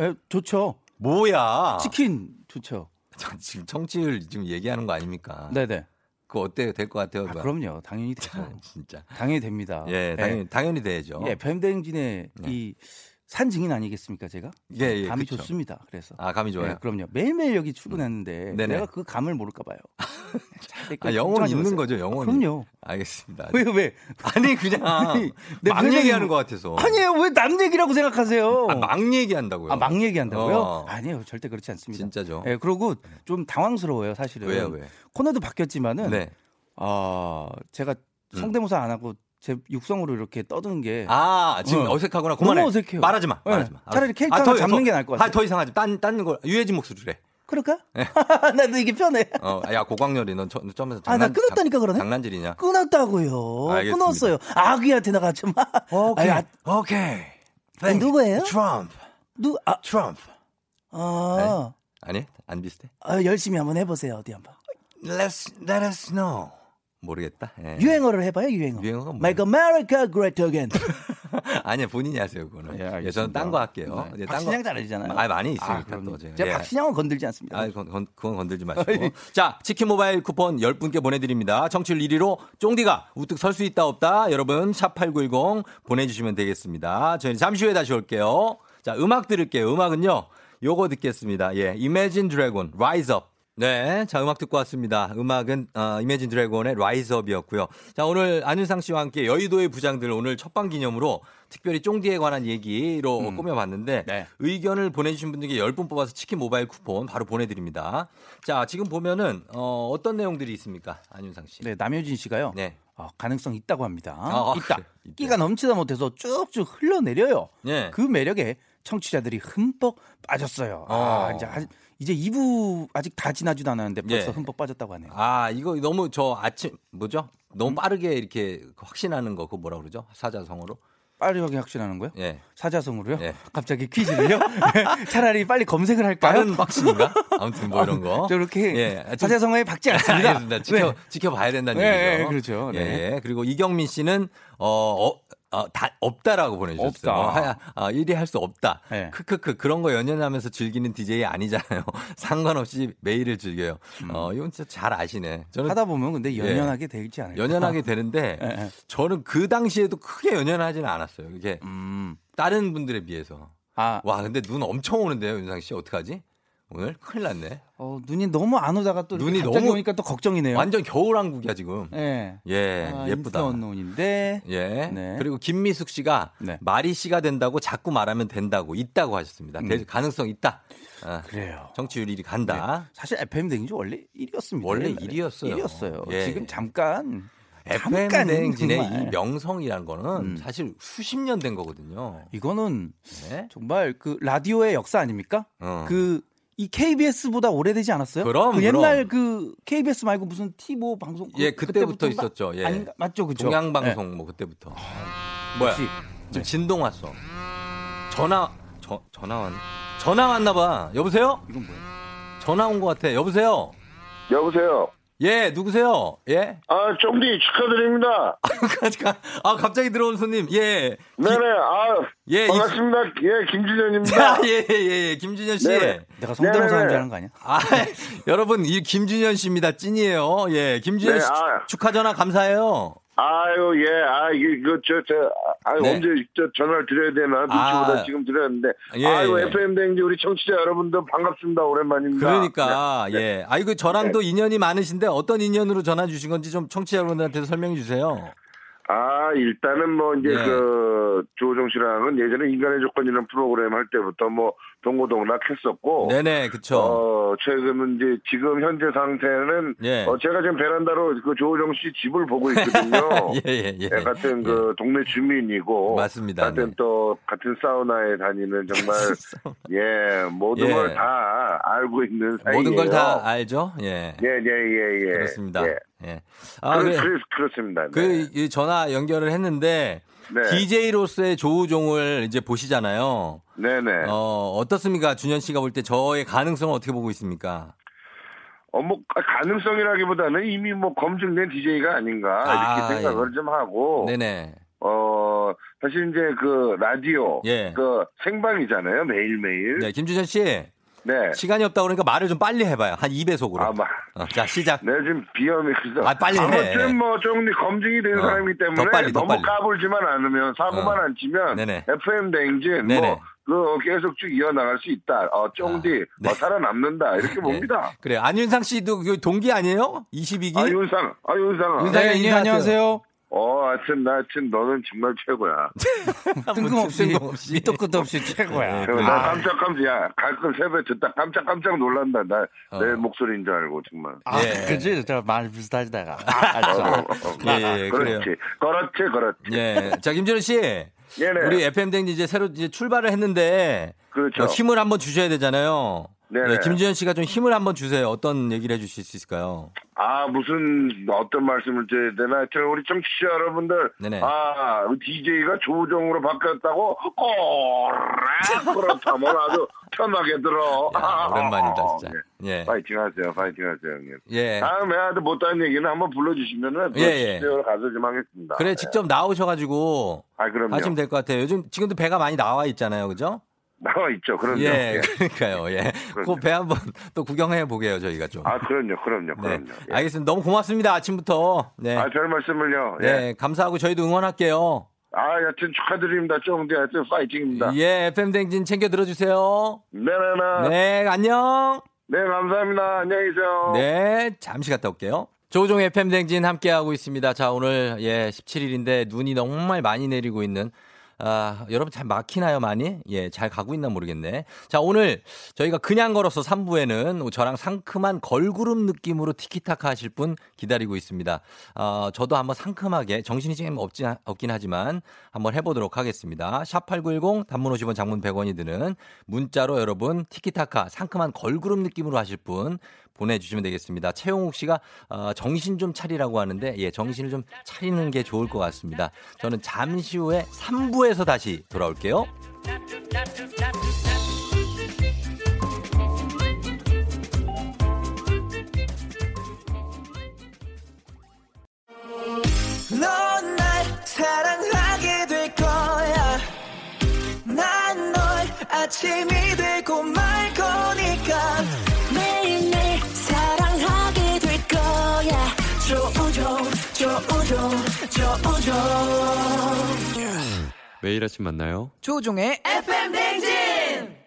예, 좋죠. 뭐야? 치킨 좋죠. 지금 청취율 지금 얘기하는 거 아닙니까? 네네. 그거 어때요? 될 것 같아요? 아? 그럼요. 당연히 되죠. 진짜. 당연히 됩니다. 예, 당연히, 당연히 돼야죠. 예, 뱀대행진의 네. 이 산 증인 아니겠습니까, 제가? 예, 예, 감이 그쵸. 좋습니다. 그래서. 아, 감이 좋아요. 예, 그럼요. 매일매일 여기 출근했는데 네네. 내가 그 감을 모를까 봐요. 아, 영혼 있는 거죠, 영혼. 그럼요. 알겠습니다. 왜 왜? 아니 그냥 아니, 내막 얘기하는 뭐- 것 같아서. 아니에요. 왜 남 얘기라고 생각하세요? 아, 막 얘기한다고요. 아, 막 얘기한다고요? 어. 아니에요. 절대 그렇지 않습니다. 진짜죠. 예, 그리고 좀 당황스러워요, 사실은. 왜요, 왜? 코너도 바뀌었지만은 네. 아, 제가 음. 성대모사 안 하고 제 육성으로 이렇게 떠드는 게 아 지금 어. 어. 색하구나 너무 그만해. 어색해요. 말하지 마. 네. 말하지 마. 차라리. 캐릭터 아, 더- 잡는 더- 게 나을 것 같아요. 아, 더 이상 하지. 딴, 딴 거. 유해진 목소리로 해. 그럴까? 나도 이게 편해. 어, 야, 고광렬이 넌 처, 처음에서 아, 나 장난, 끊었다니까 그러네. 장난질이냐? 끊었다고요. 알겠습니다. 끊었어요. 아귀한테 나가 좀. 오케이. 아, 오케이. 누구예요? 트럼프. 누, 아, 트럼프. 아, 아니? 안 비슷해? 아, 열심히 한번 해보세요. 어디 한번. Let's, let us know. 모르겠다. 예. 유행어를 해봐요. 유행어. 유행어가 뭐예요? Make America Great Again. 아니야 본인이 하세요 그거는. 예, 예. 저는 딴 거 할게요. 네. 예, 딴 박신양 거- 잘하시잖아요. 아 많이 있으니까 아, 그럼요. 또 제가. 제가 예. 박신양은 건들지 않습니다. 아, 그건, 건- 그건 건들지 마시고. 자, 치킨 모바일 쿠폰 10분께 보내드립니다. 청취율 1위로 쫑디가 우뚝 설 수 있다 없다. 여러분, 샵8910 보내주시면 되겠습니다. 저희 잠시 후에 다시 올게요. 자, 음악 들을게요. 음악은요, 요거 듣겠습니다. 예, Imagine Dragon, Rise Up. 네, 자 음악 듣고 왔습니다. 음악은 어, 이매진 드래곤의 라이즈업이었고요. 자 오늘 안윤상 씨와 함께 여의도의 부장들 오늘 첫방 기념으로 특별히 쫑디에 관한 얘기로 음. 꾸며봤는데 네. 의견을 보내주신 분들께 10분 뽑아서 치킨 모바일 쿠폰 바로 보내드립니다. 자 지금 보면은 어, 어떤 내용들이 있습니까, 안윤상 씨? 네, 남효진 씨가요. 네. 어, 가능성 있다고 합니다. 아, 있다. 그래, 있다. 끼가 넘치다 못해서 쭉쭉 흘러내려요. 네. 그 매력에 청취자들이 흠뻑 빠졌어요. 아, 어. 이제 아- 이제 2부 아직 다 지나지도 않았는데 벌써 예. 흠뻑 빠졌다고 하네요. 아 이거 너무 저 아침 뭐죠? 너무 빠르게 이렇게 확신하는 거 그거 뭐라 그러죠? 사자성어로? 빠르게 확신하는 거요? 예. 사자성어로요? 예. 갑자기 퀴즈를요? 차라리 빨리 검색을 할까요? 빠른 확신인가? 아무튼 뭐 이런 거. 저렇게 예. 좀- 사자성어에 박지 않습니다. 지켜, 네. 지켜봐야 된다는 예, 얘기죠. 예, 그렇죠. 예, 네. 예. 그리고 이경민 씨는, 어, 어, 어, 다, 없다라고 보내주셨어요. 없다. 어, 하, 아, 1위 할 수 없다. 네. 크크크. 그런 거 연연하면서 즐기는 DJ 아니잖아요. 상관없이 매일을 즐겨요. 어, 이건 진짜 잘 아시네. 저는 하다 보면 근데 예. 연연하게 되지 않을까? 연연하게 되는데, 예, 예. 저는 그 당시에도 크게 연연하지는 않았어요. 이게 음. 다른 분들에 비해서. 아, 와, 근데 눈 엄청 오는데요, 윤상 씨. 어떡하지? 오늘 큰일 났네. 어, 눈이 너무 안 오다가 또 눈이 너무- 오니까 또 걱정이네요. 완전 겨울왕국이야, 지금. 예. 예, 아, 예쁘다. 언론인데 예. 네. 그리고 김미숙 씨가 네. 말이 씨가 된다고 자꾸 말하면 된다고 있다고 하셨습니다. 음. 될 가능성 있다. 아, 그래요. 정치율 1위 간다. 사실 FM 대행지 원래 1위였습니다. 원래 1위였어요. 1위였어요. 예. 지금 잠깐 FM 대행진의 정말. 이 명성이란 거는 음. 사실 수십 년 된 거거든요. 이거는 네. 정말 그 라디오의 역사 아닙니까? 어. 그 이 KBS보다 오래되지 않았어요? 그럼, 그 옛날 그럼. 그 KBS 말고 무슨 T5 방송 예, 그- 그때부터? 있었죠. 예. 아닌가? 맞죠, 그죠? 동양 방송 뭐 그때부터. 뭐야? 혹시 지금 진동 왔어. 전화 저, 전화 왔 전화 왔나 봐. 여보세요? 이건 뭐예요? 전화 온 것 같아. 여보세요? 여보세요. 예, 누구세요? 예? 아, 쫑디 축하드립니다. 아, 갑자기 들어온 손님. 예. 네네. 아, 예, 반갑습니다. 예, 김준현입니다. 자, 예, 예, 예. 김준현 씨. 네네. 내가 성대모사 하는. 줄 아는 거 아니야? 아, 여러분, 이 김준현 씨입니다. 찐이에요. 예, 김준현 네, 씨 아. 축하 전화 감사해요. 아유, 예, 아, 이게, 그, 저, 저, 아, 네. 언제, 저, 전화를 드려야 되나, 눈치보다 아. 지금 드렸는데. 예, 아유, 예. FM대행지 우리 청취자 여러분들 반갑습니다. 오랜만입니다. 그러니까, 네. 예. 아이고, 저랑도 인연이 많으신데 어떤 인연으로 전화 주신 건지 좀 청취자 여러분들한테 설명해 주세요. 아, 일단은 뭐, 이제 네. 그, 조우정 씨랑은 예전에 인간의 조건이라는 프로그램 할 때부터 뭐, 동고동락 했었고. 네네, 그쵸. 어, 최근은 이제 지금 현재 상태는 예. 어, 제가 지금 베란다로 그 조우정 씨 집을 보고 있거든요. 예, 예, 예. 예, 같은 그 동네 주민이고 맞습니다. 같은 네. 또 같은 사우나에 다니는 정말 예 모든 예. 걸다 알고 있는 사이예요. 모든 걸 다 알죠? 예. 예 예 예 예, 예. 그렇습니다. 예. 예. 아, 그, 그렇, 그렇습니다. 네. 그, 이 전화 연결을 했는데, 네. DJ로서의 조우종을 이제 보시잖아요. 네네. 어, 어떻습니까? 준현 씨가 볼 때 저의 가능성을 어떻게 보고 있습니까? 어, 뭐, 가능성이라기보다는 이미 뭐 검증된 DJ가 아닌가, 아, 이렇게 생각을 예. 좀 하고, 네네. 어, 사실 이제 그 라디오, 예. 그 생방이잖아요, 매일매일. 네, 김준현 씨. 네. 시간이 없다 그러니까 말을 좀 빨리 해봐요. 한 2배속으로. 아, 마, 어, 자, 시작. 내가 지금 비염이 있어. 아, 빨리 해. 아무튼 뭐, 좀 검증이 된 어, 사람이기 때문에 더 빨리, 더 너무 빨리. 까불지만 않으면, 사고만 어. 안 치면, 네네. FM 대행진, 네네. 뭐, 그 계속 쭉 이어나갈 수 있다. 어, 쫑디, 아, 네. 어, 살아남는다. 이렇게 봅니다. 그래요. 안윤상 씨도 그 동기 아니에요? 22기? 아, 윤상, 아, 윤상아. 윤상- 네. 안녕하세요. 어, 하여튼, 나 하여튼, 너는 정말 최고야. 뜬금없이 뜬금없이. 밑도 끝도 없이 최고야. 나 깜짝 깜짝, 야, 가끔 새벽에 듣다 깜짝 깜짝 놀란다. 나, 내 어. 목소리인 줄 알고, 정말. 아, 예. 그지? 저 말 비슷하다가. 어, 어, 어. 예, 예. 그렇지. 그렇지, 그렇지. 예. 자, 김준현 씨. 네네. 우리 FM댕지 이제 새로 이제 출발을 했는데 그렇죠. 어, 힘을 한번 주셔야 되잖아요. 네네. 예, 김준현 씨가 좀 힘을 한번 주세요. 어떤 얘기를 해주실 수 있을까요? 아, 무슨, 어떤 말씀을 드려야 되나. 하여튼, 우리 청취자 여러분들. 네네. 아, DJ가 조정으로 바뀌었다고? 꼬라, 그렇다면 아주 편하게 들어. 야, 오랜만이다, 진짜. 예. 예. 파이팅 하세요, 파이팅 하세요, 형님. 예. 다음에 아주 못한 얘기는 한번 불러주시면은. 예, 예. 예, 가서 좀 하겠습니다. 그래, 예. 직접 나오셔가지고 아, 그럼요. 하시면 될 것 같아요. 요즘 지금도 배가 많이 나와 있잖아요. 그죠? 나와 있죠, 그럼요. 예, 예. 그러니까요. 예. 그럼요. 그배 한번 또 구경해 보게요, 저희가 좀. 아, 그럼요, 그럼요, 네. 그럼요. 예. 알겠습니다. 너무 고맙습니다. 아침부터. 네. 아, 별 말씀을요. 예. 네, 감사하고 저희도 응원할게요. 아, 여튼 축하드립니다. 쫑디 하여튼 파이팅입니다. 예, FM 댕진 챙겨 들어주세요. 네네네. 네, 안녕. 네, 감사합니다. 안녕히 계세요. 네, 잠시 갔다 올게요. 조종의 FM 댕진 함께하고 있습니다. 자, 오늘 예, 17일인데 눈이 정말 많이 내리고 있는 아, 여러분 잘 막히나요, 많이? 예, 잘 가고 있나 모르겠네. 자, 오늘 저희가 그냥 걸어서 3부에는 저랑 상큼한 걸그룹 느낌으로 티키타카 하실 분 기다리고 있습니다. 어, 저도 한번 상큼하게 정신이 지금 없지, 없긴 하지만 한번 해보도록 하겠습니다. 샵8910 단문 50원 장문 100원이 드는 문자로 여러분 티키타카 상큼한 걸그룹 느낌으로 하실 분 보내주시면 되겠습니다. 최용욱 씨가 어, 정신 좀 차리라고 하는데 예 정신을 좀 차리는 게 좋을 것 같습니다. 저는 잠시 후에 3부에서 다시 돌아올게요. 사랑하게 될 거야. 난널 아침이 되고 말 거니 조우종. 매일 아침 만나요. 조종의 FM 댕진!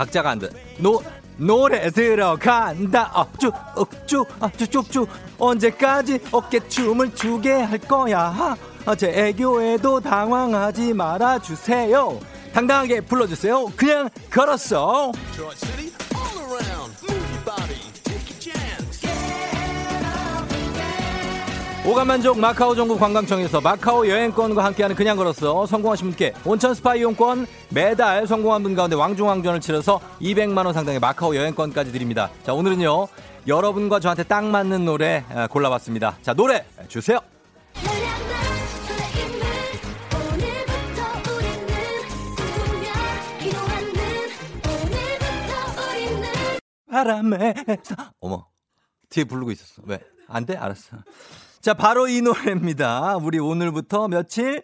박자가 안 돼. 노 노래 들어간다. 어, 쭉, 어, 쭉, 아, 쭉, 쭉, 쭉. 언제까지 어깨춤을 추게 할 거야? 아, 제 애교에도 당황하지 말아주세요. 당당하게 불러주세요. 그냥 걸었어. 오감만족 마카오 정부 관광청에서 마카오 여행권과 함께하는 그냥 걸었어 성공하신 분께 온천 스파 이용권 매달 성공한 분 가운데 왕중왕전을 치러서 200만 원 상당의 마카오 여행권까지 드립니다. 자 오늘은요 여러분과 저한테 딱 맞는 노래 아, 골라봤습니다. 자 노래 주세요. 바람에 어머 뒤에 부르고 있었어 왜 안 돼 알았어 자 바로 이 노래입니다. 우리 오늘부터 며칠?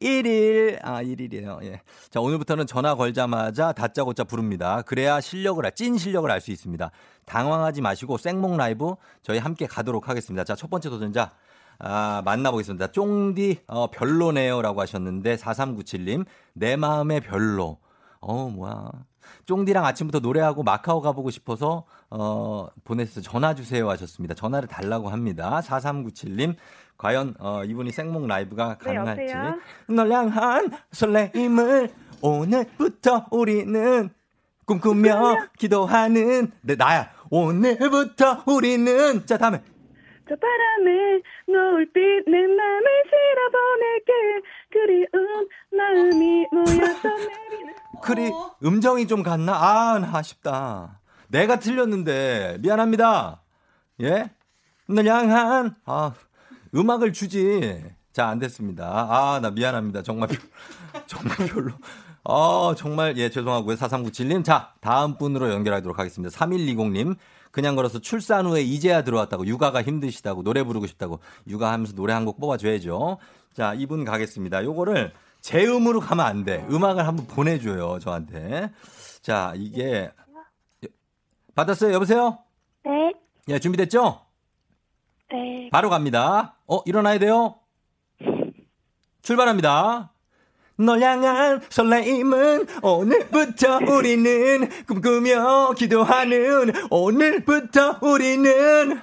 1일. 아 1일이에요. 예 자 오늘부터는 전화 걸자마자 다짜고짜 부릅니다. 그래야 실력을 알- 찐 실력을 알 수 있습니다. 당황하지 마시고 생목 라이브 저희 함께 가도록 하겠습니다. 자 첫 번째 도전자 아, 만나보겠습니다. 쫑디, 어, 별로네요 라고 하셨는데, 4397님, 내 마음의 별로. 어, 뭐야. 쫑디랑 아침부터 노래하고 마카오 가보고 싶어서, 어, 보냈어요. 전화 주세요 하셨습니다. 전화를 달라고 합니다. 4397님, 과연, 어, 이분이 생목 라이브가 네, 가능할지. 여보세요? 널 향한 설레임을 오늘부터 우리는 꿈꾸며 기도하는, 네, 나야. 오늘부터 우리는, 자, 다음에. 저 바람에 노을빛 내 맘을 실어보낼게 그리운 마음이 모여서 내리는 크리 음정이 좀 같나? 아, 나 아쉽다. 내가 틀렸는데 미안합니다. 예? 널 향한 아 음악을 주지. 자, 안 됐습니다. 아, 나 미안합니다. 정말 별- 정말 별로. 아, 정말 예, 죄송하고요. 4397님. 자, 다음 분으로 연결하도록 하겠습니다. 3120님. 그냥 걸어서 출산 후에 이제야 들어왔다고 육아가 힘드시다고 노래 부르고 싶다고 육아하면서 노래 한 곡 뽑아줘야죠. 자, 이분 가겠습니다. 요거를 제 음으로 가면 안 돼. 음악을 한번 보내줘요, 저한테. 자, 이게. 받았어요? 여보세요? 네, 예, 준비됐죠? 네. 바로 갑니다. 어, 일어나야 돼요? 출발합니다. 널 향한 설레임은 오늘부터 우리는 꿈꾸며 기도하는 오늘부터 우리는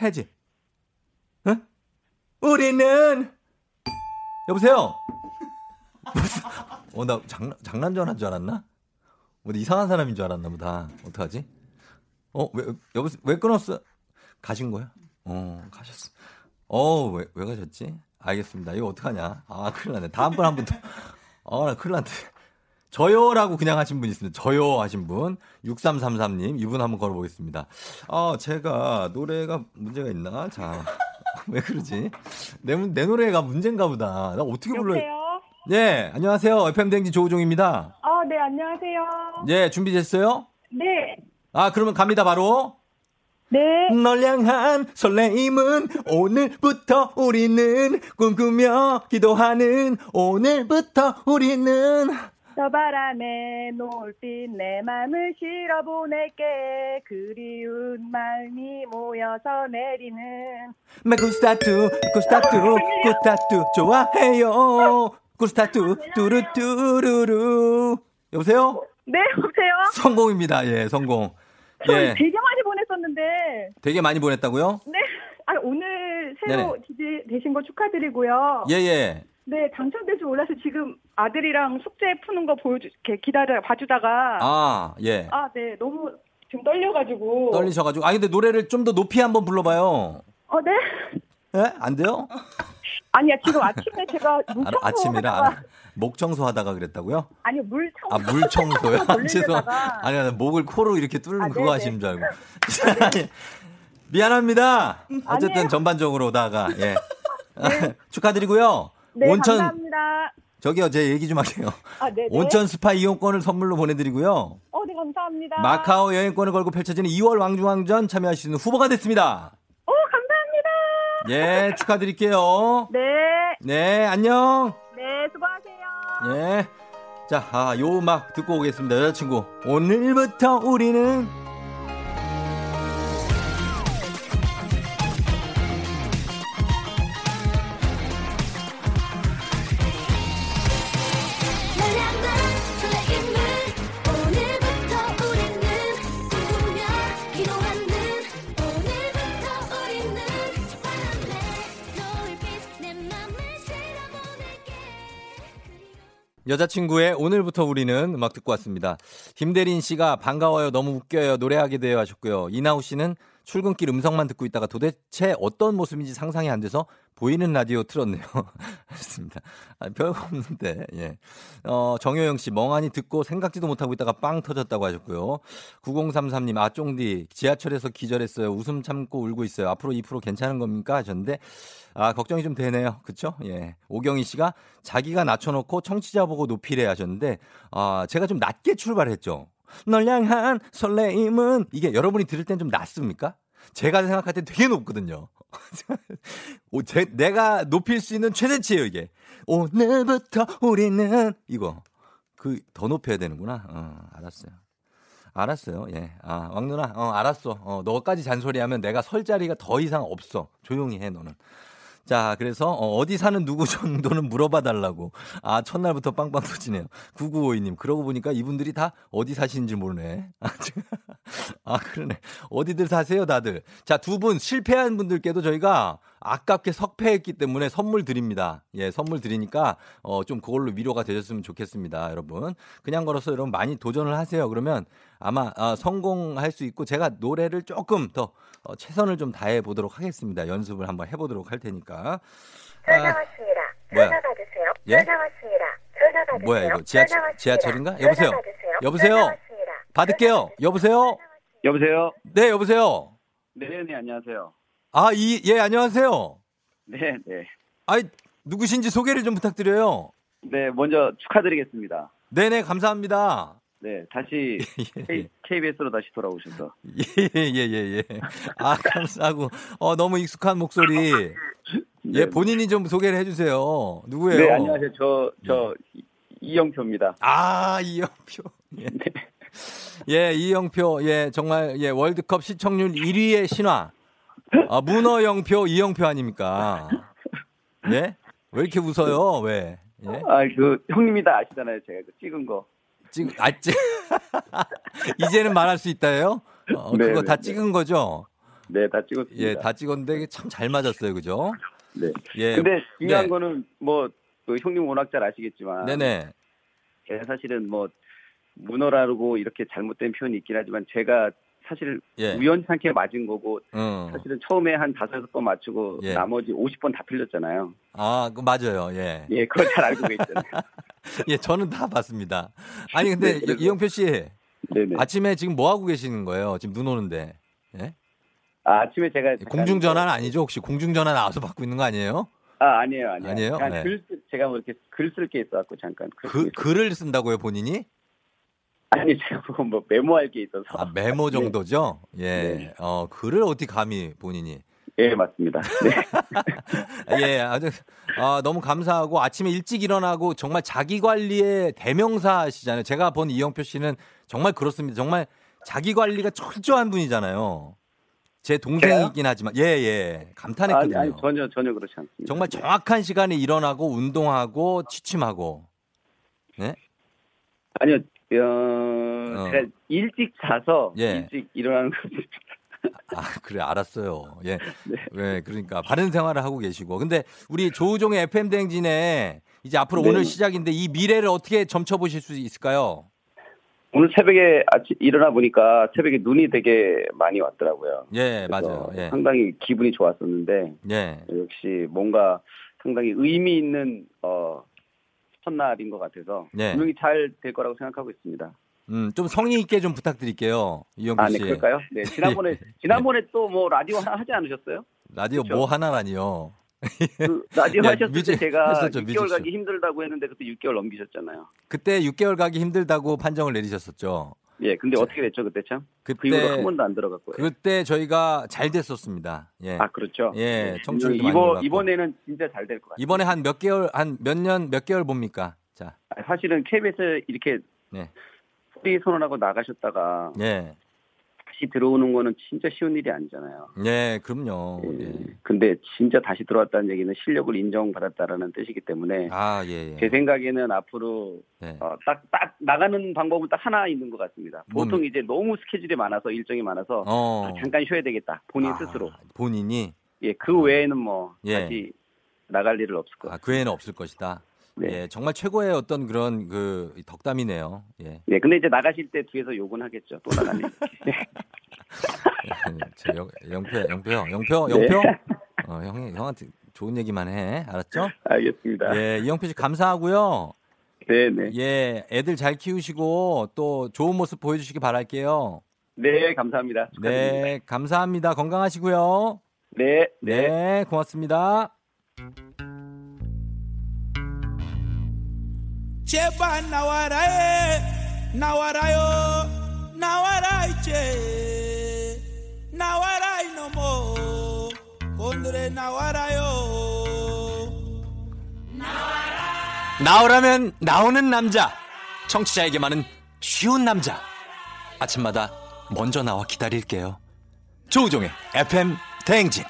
해지. 응? 우리는 여보세요. 무슨- 어, 나 장난 전화인 줄 알았나? 어디 이상한 사람인 줄 알았나 보다. 어떡하지? 어, 왜 여보 왜 끊었어? 가신 거야? 어, 가셨어. 어, 왜, 왜 가셨지? 알겠습니다. 이거 어떡하냐? 아, 큰일 났네. 다음 번 한 번 더. 아, 나 큰일 났네. 저요라고 그냥 하신 분 있습니다. 저요 하신 분. 6333님. 이분 한번 걸어보겠습니다. 아, 제가 노래가 문제가 있나? 자. 왜 그러지? 내, 문- 내 노래가 문제인가 보다. 나 어떻게 불러요? 네, 안녕하세요. FM댕지 조우종입니다. 아, 네, 안녕하세요. 예, 준비됐어요? 네, 아, 그러면 갑니다, 바로. 네. 널 향한 설레임은 오늘부터 우리는 꿈꾸며 기도하는 오늘부터 우리는 저 바람에 노을빛 내 맘을 실어 보낼게 그리운 마음이 모여서 내리는 매 구스타투 구스타투 구스타투 좋아해요 구스타투 뚜루뚜루루 여보세요? 네 여보세요? 성공입니다. 예, 성공. 저 예, 되게 많이 보냈었는데 되게 많이 보냈다고요? 네 아, 오늘 새로 네네. 되신 거 축하드리고요 예, 예. 네 당첨될 줄 몰라서 지금 아들이랑 숙제 푸는 거 보여주 이렇게 기다려 봐주다가 아, 예. 아, 네. 너무 지금 떨려가지고. 떨리셔가지고. 아, 근데 노래를 좀 더 높이 한번 불러봐요. 어, 네. 예? 안 돼요? 아니야, 지금 아침에 제가 물 아, 청소 아침이라 하다가, 아, 목 청소하다가 그랬다고요? 아니, 물 청소. 아, 물 청소요? 아, 죄송. 아니, 아니, 목을 코로 이렇게 뚫는 아, 그거 네네. 하시는 줄 알고. 미안합니다. 어쨌든 아니에요. 전반적으로다가, 예. 축하드리고요. 네, 온천, 감사합니다. 저기요, 제 얘기 좀 할게요. 아, 네. 온천 스파 이용권을 선물로 보내드리고요. 어, 네, 감사합니다. 마카오 여행권을 걸고 펼쳐지는 2월 왕중왕전 참여하실 수 있는 후보가 됐습니다. 어, 감사합니다. 예, 축하드릴게요. 네. 네, 안녕. 네, 수고하세요. 예. 자, 아, 요 음악 듣고 오겠습니다. 여자친구. 오늘부터 우리는 여자친구의 오늘부터 우리는 음악 듣고 왔습니다. 김대린 씨가 반가워요. 너무 웃겨요. 노래하게 돼요 하셨고요. 이나우 씨는 출근길 음성만 듣고 있다가 도대체 어떤 모습인지 상상이 안 돼서 보이는 라디오 틀었네요. 하셨습니다. 아, 별거 없는데, 예. 어, 정효영 씨, 멍하니 듣고 생각지도 못하고 있다가 빵 터졌다고 하셨고요. 9033님, 아, 쫑디, 지하철에서 기절했어요. 웃음 참고 울고 있어요. 앞으로 2% 괜찮은 겁니까? 하셨는데, 아, 걱정이 좀 되네요. 그쵸? 예. 오경희 씨가 자기가 낮춰놓고 청취자 보고 높이래 하셨는데, 아, 제가 좀 낮게 출발했죠. 널 향한 설레임은 이게 여러분이 들을 땐 좀 낮습니까? 제가 생각할 때 되게 높거든요. 오, 제, 내가 높일 수 있는 최대치예요, 이게. 오늘부터 우리는 이거 그 더 높여야 되는구나. 어, 알았어요. 알았어요. 예. 아, 왕 누나. 어, 알았어. 어, 너까지 잔소리하면 내가 설 자리가 더 이상 없어. 조용히 해, 너는. 자, 그래서 어, 디 사는 누구 정도는 물어봐 달라고. 아, 첫날부터 빵빵 터지네요. 9952님. 그러고 보니까 이분들이 다 어디 사시는지 모르네. 아, 그러네. 어디들 사세요, 다들. 자, 두 분 실패한 분들께도 저희가 아깝게 석패했기 때문에 선물 드립니다. 예, 선물 드리니까 어, 좀 그걸로 위로가 되셨으면 좋겠습니다, 여러분. 그냥 걸어서 여러분 많이 도전을 하세요. 그러면 아마 아, 성공할 수 있고 제가 노래를 조금 더 어, 최선을 좀 다해 보도록 하겠습니다. 연습을 한번 해보도록 할 테니까. 전화 아, 왔습니다. 뭐야? 전화 받으세요. 예? 전화 왔습니다. 전화 받으세요. 뭐야 이거 지하철. 지하철인가? 여보세요. 여보세요. 받을게요. 여보세요. 여보세요. 네, 여보세요. 네, 네, 안녕하세요. 아, 이 예, 안녕하세요. 네, 네. 아이, 누구신지 소개를 좀 부탁드려요. 네, 먼저 축하드리겠습니다. 네네, 감사합니다. 네, 다시 K, KBS로 다시 돌아오셔서. 예, 예, 예, 예. 아, 감사하고, 어, 너무 익숙한 목소리. 예, 본인이 좀 소개를 해주세요. 누구예요? 네, 안녕하세요. 저, 저, 이- 이영표입니다. 아, 이영표. 예. 예, 이영표. 예, 정말, 예, 월드컵 시청률 1위의 신화. 아, 문어 영표, 이영표 아닙니까? 예? 왜 이렇게 웃어요? 왜? 예? 아, 그, 형님이 다 아시잖아요. 제가 그 찍은 거. 찍, 아, 찍. 이제는 말할 수 있다요? 어, 네, 그거 네, 다 네. 찍은 거죠? 네, 다 찍었습니다. 예, 다 찍었는데 참 잘 맞았어요. 그죠? 네. 예. 근데 중요한 네. 거는 뭐, 그 형님 워낙 잘 아시겠지만. 네네. 제가 사실은 뭐, 문어라고 이렇게 잘못된 표현이 있긴 하지만 제가 사실 예. 우연찮게 맞은 거고 어. 사실은 처음에 한 다섯 번 맞추고 예. 나머지 50번 다 틀렸잖아요. 아, 그 맞아요. 예. 예, 그걸 잘 알고 계시잖아요. 예, 저는 다 봤습니다. 아니 근데 네, 이영표 씨 네네. 아침에 지금 뭐 하고 계시는 거예요? 지금 눈 오는데. 예? 아, 아침에 제가 공중전화는 아니죠? 혹시 공중전화 나와서 받고 있는 거 아니에요? 아 아니에요 아니에요. 아니에요? 네. 글 쓰- 제가 뭐 이렇게 글 쓸 게 있어갖고 잠깐 글 그 글을 쓴다고요, 본인이? 아니 제가 뭐, 뭐 메모할 게 있어서 아, 메모 정도죠? 예. 네. 어, 글을 어떻게 감히 본인이. 예, 맞습니다. 네. 예, 아주 아, 너무 감사하고 아침에 일찍 일어나고 정말 자기 관리의 대명사시잖아요. 제가 본 이영표 씨는 정말 그렇습니다. 정말 자기 관리가 철저한 분이잖아요. 제 동생이긴 하지만 예, 예. 감탄했거든요. 아니, 아니, 전혀, 전혀 그렇지 않습니다. 정말 정확한 시간에 일어나고 운동하고 취침하고. 네? 아니요, 어, 제가 일찍 자서 예. 일찍 일어나는 거지. 아, 그래, 알았어요. 예. 네. 네, 그러니까 바른 생활을 하고 계시고. 근데 우리 조우종의 FM 대행진에 이제 앞으로 네. 오늘 시작인데 이 미래를 어떻게 점쳐 보실 수 있을까요? 오늘 새벽에 아침 일어나 보니까 새벽에 눈이 되게 많이 왔더라고요. 예, 맞아요. 예. 상당히 기분이 좋았었는데 예. 역시 뭔가 상당히 의미 있는 어 첫날인 것 같아서 네. 분명히 잘 될 거라고 생각하고 있습니다. 음, 좀 성의 있게 좀 부탁드릴게요. 이영표 아, 씨. 네, 그럴까요? 네, 지난번에 지난번에 또 뭐 라디오 하나 하지 않으셨어요? 라디오 그렇죠. 뭐 하나라니요. 그 라디오 야, 하셨을 뮤직- 때 제가 했었죠, 6개월 뮤직쇼. 가기 힘들다고 했는데 그때 6개월 넘기셨잖아요. 그때 6개월 가기 힘들다고 판정을 내리셨었죠. 예, 근데 어떻게 됐죠 그때 참? 그 이후로 그때 한 번도 안 들어갔고요. 그때 저희가 잘 됐었습니다. 예. 아 그렇죠. 예, 네. 청취율도 많이 이번. 이번에는 진짜 잘 될 것 같아요. 이번에 한 몇 개월 한 몇 년몇 개월 봅니까? 자. 아, 사실은 KBS 이렇게 네. 프리 선언하고 나가셨다가 예. 다시 들어오는 거는 진짜 쉬운 일이 아니잖아요. 예, 그럼요. 예. 근데 진짜 다시 들어왔다는 얘기는 실력을 인정받았다라는 뜻이기 때문에 아, 예, 예. 제 생각에는 앞으로 네. 어, 딱, 딱 나가는 방법은 딱 하나 있는 것 같습니다. 보통 뭡니까? 이제 너무 스케줄이 많아서 일정이 많아서 어. 아, 잠깐 쉬어야 되겠다. 본인 아, 스스로. 본인이 예, 그 외에는 뭐 예. 다시 나갈 일은 없을 것 아, 같아요. 그 애는 없을 것이다. 네. 예, 정말 최고의 어떤 그런 그 덕담이네요. 예. 예, 근데 이제 나가실 때 뒤에서 욕은 하겠죠. 또 나가면. 저 영, 영표, 영표, 형, 영표, 네. 영표. 어, 형이 형한테 좋은 얘기만 해. 알았죠? 알겠습니다. 예, 이영표 씨 감사하고요. 네, 네. 예, 애들 잘 키우시고 또 좋은 모습 보여주시기 바랄게요. 네, 감사합니다. 축하드립니다. 네, 감사합니다. 건강하시고요. 네, 네, 고맙습니다. 제발 나와라 에 나와라요 나와라 이제 나와라 이놈어 오늘의 나와라요 나오라면 나오는 남자. 청취자에게만은 쉬운 남자. 아침마다 먼저 나와 기다릴게요. 조우종의 FM 대행진.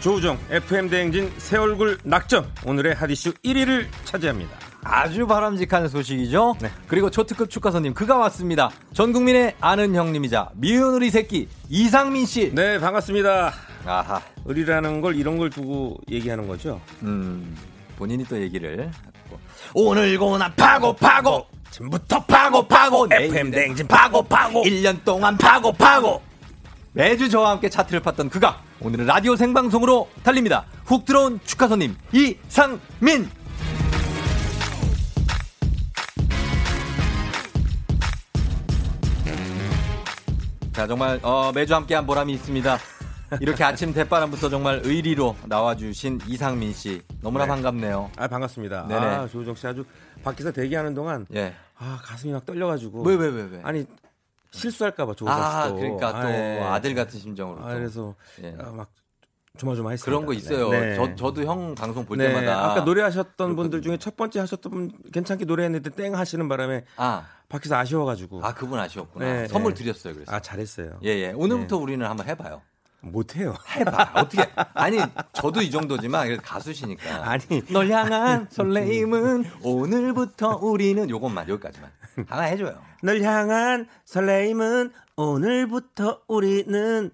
조우정 FM 대행진 새 얼굴 낙점 오늘의 핫이슈 1위를 차지합니다. 아주 바람직한 소식이죠. 그리고 초특급 축하선님 그가 왔습니다. 전 국민의 아는 형님이자 미운 우리 새끼 이상민 씨. 네 반갑습니다. 아하. 의리라는 걸 이런 걸 두고 얘기하는 거죠. 음 본인이 또 얘기를 하고. 오늘 고난 파고 파고 지금부터 파고 파고 FM 대행진 파고 파고 1년 동안 파고 파고 매주 저와 함께 차트를 팠던 그가 오늘은 라디오 생방송으로 달립니다. 훅 들어온 축하선님 이상민. 자 정말 어, 매주 함께한 보람이 있습니다. 이렇게 아침 대바람부터 정말 의리로 나와주신 이상민 씨 너무나 네. 반갑네요. 아 반갑습니다. 네네. 아 조우정 씨 아주 밖에서 대기하는 동안 예. 아 가슴이 막 떨려가지고 왜, 왜, 왜, 왜? 아니 실수할까봐 조우정 아 씨도 그러니까 또 예. 아들 같은 심정으로. 아, 또. 그래서 예. 아, 막 조마조마했습니다. 그런 거 있어요. 네. 저 저도 형 방송 볼 네, 때마다 아까 노래하셨던 분들 중에 첫 번째 하셨던 분 괜찮게 노래했는데 땡 하시는 바람에 아 밖에서 아쉬워가지고 아 그분 아쉬웠구나. 네, 선물 네. 드렸어요. 그래서. 아 잘했어요. 예예. 오늘부터 우리는 한번 해봐요. 못해요. 해봐. 어떻게? 아니 저도 이 정도지만 그래도 가수시니까. 아니 널 향한 설레임은 오늘부터 우리는 요것만 여기까지만 하나 해줘요. 널 향한 설레임은 오늘부터 우리는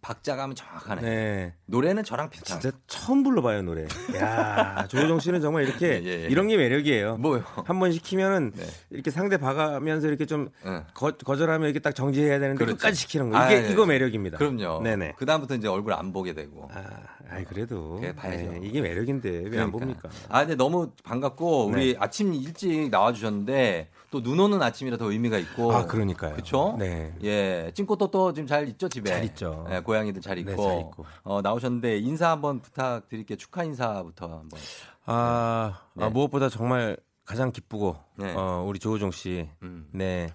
박자감은 정확하네. 네. 노래는 저랑 비슷한. 진짜 처음 불러봐요 노래. 야 조우종 씨는 정말 이렇게 예, 예. 이런 게 매력이에요. 뭐요? 한 번 시키면은 이렇게 상대 봐가면서 이렇게 좀 네. 거, 거절하면 이렇게 딱 정지해야 되는데 그렇죠. 끝까지 시키는 거. 이게 아, 네. 이거 매력입니다. 그럼요. 네네. 그 다음부터 이제 얼굴 안 보게 되고. 아, 아이 그래도 그래, 봐야죠. 네, 이게 매력인데 왜안 그러니까. 봅니까? 아, 근데 너무 반갑고 우리 네. 아침 일찍 나와주셨는데 또 눈 오는 아침이라 더 의미가 있고. 아 그러니까요. 그렇죠? 네. 예, 찐꼬또 또 지금 잘 있죠 집에. 잘 있죠. 예, 고양이들 잘 네, 있고. 잘 있고. 어, 나오셨는데 인사 한번 부탁드릴게요. 축하 인사부터 한번. 아, 네. 아, 무엇보다 정말 가장 기쁘고 네. 어, 우리 조우종 씨, 음. 네,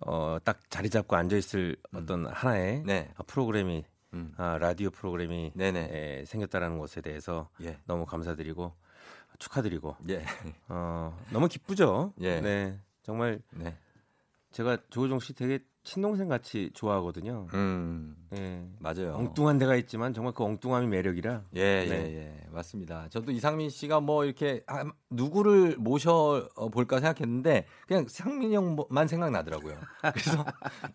어, 딱 자리 잡고 앉아 있을 어떤 하나의 네. 아, 프로그램이 음. 아, 라디오 프로그램이 네네. 에, 생겼다라는 것에 대해서 예. 너무 감사드리고 축하드리고 예. 어, 너무 기쁘죠. 예. 네, 정말 네. 제가 조우종 씨 되게 친동생 같이 좋아하거든요. 음. 예. 맞아요. 엉뚱한 데가 있지만 정말 그 엉뚱함이 매력이라. 예, 예, 네. 예. 맞습니다. 저도 이상민 씨가 뭐 이렇게 아, 누구를 모셔 어, 볼까 생각했는데 그냥 상민이 형만 생각나더라고요. 그래서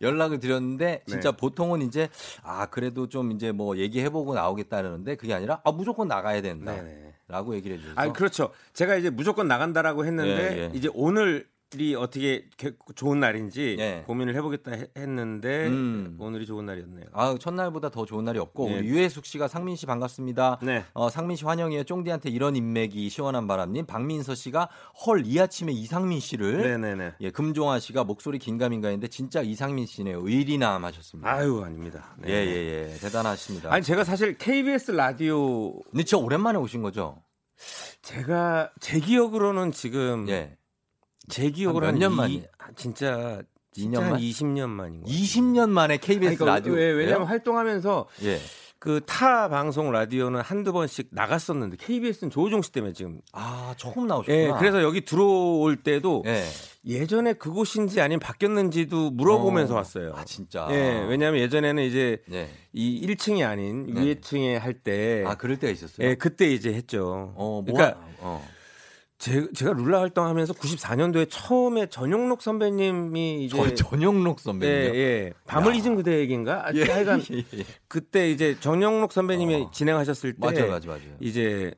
연락을 드렸는데 진짜 네. 보통은 이제 아, 그래도 좀 이제 뭐 얘기해 보고 나오겠다는데 그게 아니라 아, 무조건 나가야 된다. 네네. 라고 얘기를 해주셔서. 아 그렇죠. 제가 이제 무조건 나간다라고 했는데 예, 예. 이제 오늘 이 어떻게 개- 좋은 날인지 예. 고민을 해보겠다 해- 했는데 음. 오늘이 좋은 날이었네요. 아, 첫날보다 더 좋은 날이 없고 예. 우리 유혜숙 씨가 상민 씨 반갑습니다. 네. 어, 상민 씨 환영이에요. 쫑디한테 이런 인맥이 시원한 바람님. 박민서 씨가 헐 이 아침에 이상민 씨를 네네네. 예, 금종아 씨가 목소리 긴가민가인데 진짜 이상민 씨네요. 의리남 하셨습니다. 아유 아닙니다. 네. 예, 예, 예. 대단하십니다. 아니 제가 사실 KBS 라디오 근데 진짜 오랜만에 오신 거죠? 제가 제 기억으로는 지금 예. 제 기억으로 한몇 한년 이- 만이에요? 진짜 진짜 2년 한 만? 20년 만인 거예요. 20년 만에 KBS 그러니까 라디오. 왜, 왜냐면 활동하면서 예. 그타 방송 라디오는 한두 번씩 나갔었는데 KBS는 조우종 씨 때문에 지금 아, 조금 나오셨구나. 예, 그래서 여기 들어올 때도 예. 예전에 그곳인지 아니면 바뀌었는지도 물어보면서 어. 왔어요. 아, 진짜. 예, 왜냐하면 예전에는 이제 예. 이 1층이 아닌 네. 위에 층에 할 때, 아, 그럴 때가 있었어요. 예, 그때 이제 했죠. 어, 뭐 그러니까 어. 제, 제가 룰라 활동하면서 94년도에 처음에 전용록 선배님이 이제 저, 전영록 선배님. 예, 예. 밤을 잊은 그대 얘기인가? 아, 하여간 예, 예. 그때 이제 정영록 선배님이 어. 진행하셨을 때 맞아요, 맞아요, 맞아요. 이제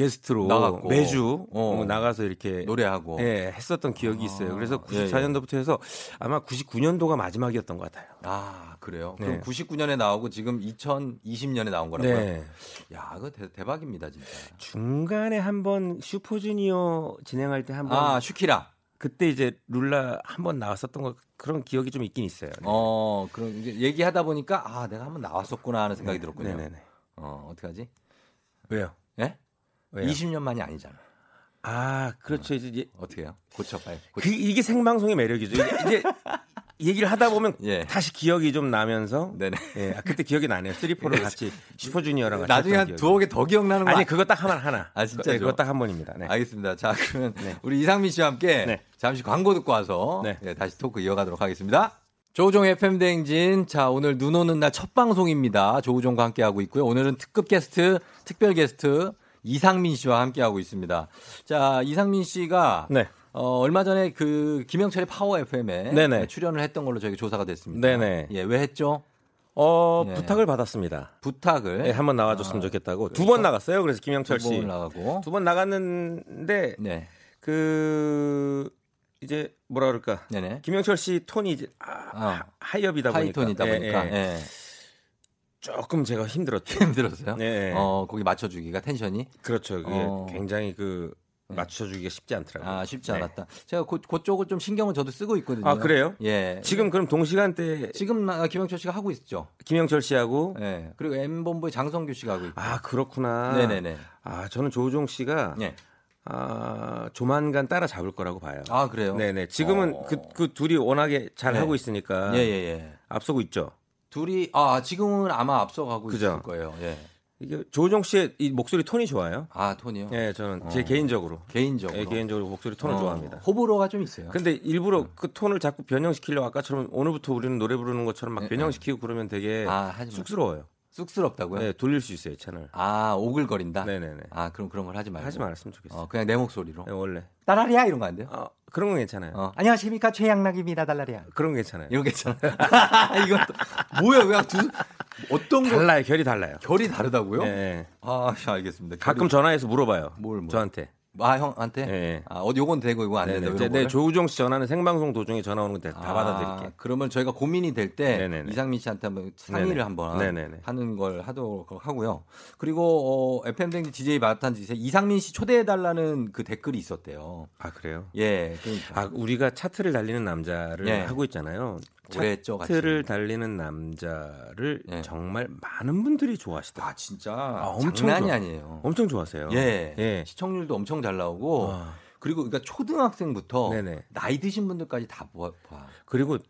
게스트로 나갔고. 매주 어. 어, 나가서 이렇게 노래하고. 예, 했었던 기억이 있어요. 그래서 예, 예. 94년도부터 해서 아마 99년도가 마지막이었던 것 같아요. 아, 그래요? 네. 그럼 99년에 나오고 지금 2020년에 나온 거라고요? 네. 야, 그거 대, 대박입니다, 진짜. 중간에 한번 슈퍼주니어 진행할 때 한번 아, 슈키라. 그때 이제 룰라 한번 나왔었던 거 그런 기억이 좀 있긴 있어요. 네. 어, 그럼 이제 얘기하다 보니까 아, 내가 한번 나왔었구나 하는 생각이 들었군요. 네네네. 어, 어떡하지? 왜요? 예? 왜요? 20년 만이 아니잖아. 아, 그렇죠. 이제 이제 어떻게 해요? 고쳐 봐요. 그 이게 생방송의 매력이죠. 이게, 이제 얘기를 하다 보면 예. 다시 기억이 좀 나면서 네네. 예, 아, 그때 기억이 나네요. 3포를 같이 슈퍼주니어랑 같이 나중에 한. 두어 개 더 기억나는 거 아니 아니, 그거 딱 하나 하나. 아, 진짜죠? 네, 그거 딱 한 번입니다. 네. 알겠습니다. 자, 그러면 네. 우리 이상민 씨와 함께 네. 잠시 광고 듣고 와서 네. 예, 다시 토크 이어가도록 하겠습니다. 조우종 FM 대행진. 자, 오늘 눈 오는 날 첫 방송입니다. 조우종과 함께 하고 있고요. 오늘은 특급 게스트, 특별 게스트 이상민 씨와 함께 하고 있습니다. 자, 이상민 씨가 네. 어, 얼마 전에 그 김영철의 파워 FM에 네네. 출연을 했던 걸로 저희가 조사가 됐습니다. 네네. 예, 왜 했죠? 어, 예. 부탁을 받았습니다. 부탁을 네, 한번 나와줬으면 좋겠다고 두 번 나갔어요. 그래서 김영철 씨 두 번 나갔는데 네. 그 이제 뭐라 그럴까 네네. 김영철 씨 톤이 이제 아, 어. 하이업이다 보니까 하이톤이다 예, 보니까 예. 예. 조금 제가 힘들었죠. 힘들었어요. 네. 어, 거기 맞춰주기가 텐션이 그렇죠. 그게 어. 굉장히 그 맞춰주기가 쉽지 않더라고요. 아 쉽지 네. 않았다. 제가 그, 그쪽을 좀 신경을 저도 쓰고 있거든요. 아 그래요? 예. 지금 그럼 동시간대 지금 나- 김영철 씨가 하고 있죠. 김영철 씨하고 예. 그리고 M 본부의 장성규 씨가 하고 있고. 아 그렇구나. 네 네 네. 아 저는 조우종 씨가 예. 아 조만간 따라잡을 거라고 봐요. 아 그래요. 네네. 지금은 어. 그, 그 둘이 워낙에 잘 네. 하고 있으니까 예 예예. 예, 앞서고 있죠. 둘이 아 지금은 아마 앞서가고 그죠. 있을 거예요. 예. 이게 조우종 씨의 이 목소리 톤이 좋아요. 아 톤이요. 예, 저는 제 어. 개인적으로 개인적으로. 예, 개인적으로 목소리 톤을 어, 좋아합니다. 호불호가 좀 있어요. 근데 일부러 그 톤을 자꾸 변형시키려 고 아까처럼 오늘부터 우리는 노래 부르는 것처럼 막 네, 변형시키고 그러면 되게 아. 쑥스러워요. 쑥스럽다고요? 네, 돌릴 수 있어요 채널. 아 오글거린다. 네네네. 아 그럼 그런 걸 하지 말고. 하지 말았으면 좋겠어요. 어, 그냥 내 목소리로. 네, 원래. 따라리야 이런 거 안 돼요? 어, 그런 건 괜찮아요. 어, 안녕하십니까 최양락입니다 달라리야. 그런 건 괜찮아요. 이거 괜찮아. 이건 또 뭐야 그냥 두 어떤 거 달라요. 결이 달라요. 결이 다르다고요? 네. 아, 알겠습니다. 가끔 전화해서 물어봐요. 뭘, 뭘. 저한테. 아, 형한테? 네. 아, 어디 요건 되고 이거 안. 된다. 네, 네? 조우종 씨 전화는 생방송 도중에 전화 오는 거다 아, 받아드릴게요. 그러면 저희가 고민이 될때 네네네. 이상민 씨한테 한번 상의를 네네. 한번 네네네. 하는 걸 하도록 하고요. 그리고 어, FM 댕지 DJ 지 이상민 씨 초대해 달라는 그 댓글이 있었대요. 아 그래요? 예. 그러니까. 아 우리가 차트를 달리는 남자를 예. 하고 있잖아요. 오래 했죠, 같이. 차트를 달리는 남자를 정말 많은 분들이 좋아하시더라고요. 아 진짜 아, 엄청 장난이 좋아- 아니에요. 엄청 좋아하세요. 예. 예. 시청률도 엄청 잘 나오고 아. 그리고 그러니까 초등학생부터 네네. 나이 드신 분들까지 다 봐. 봐. 그리고 네.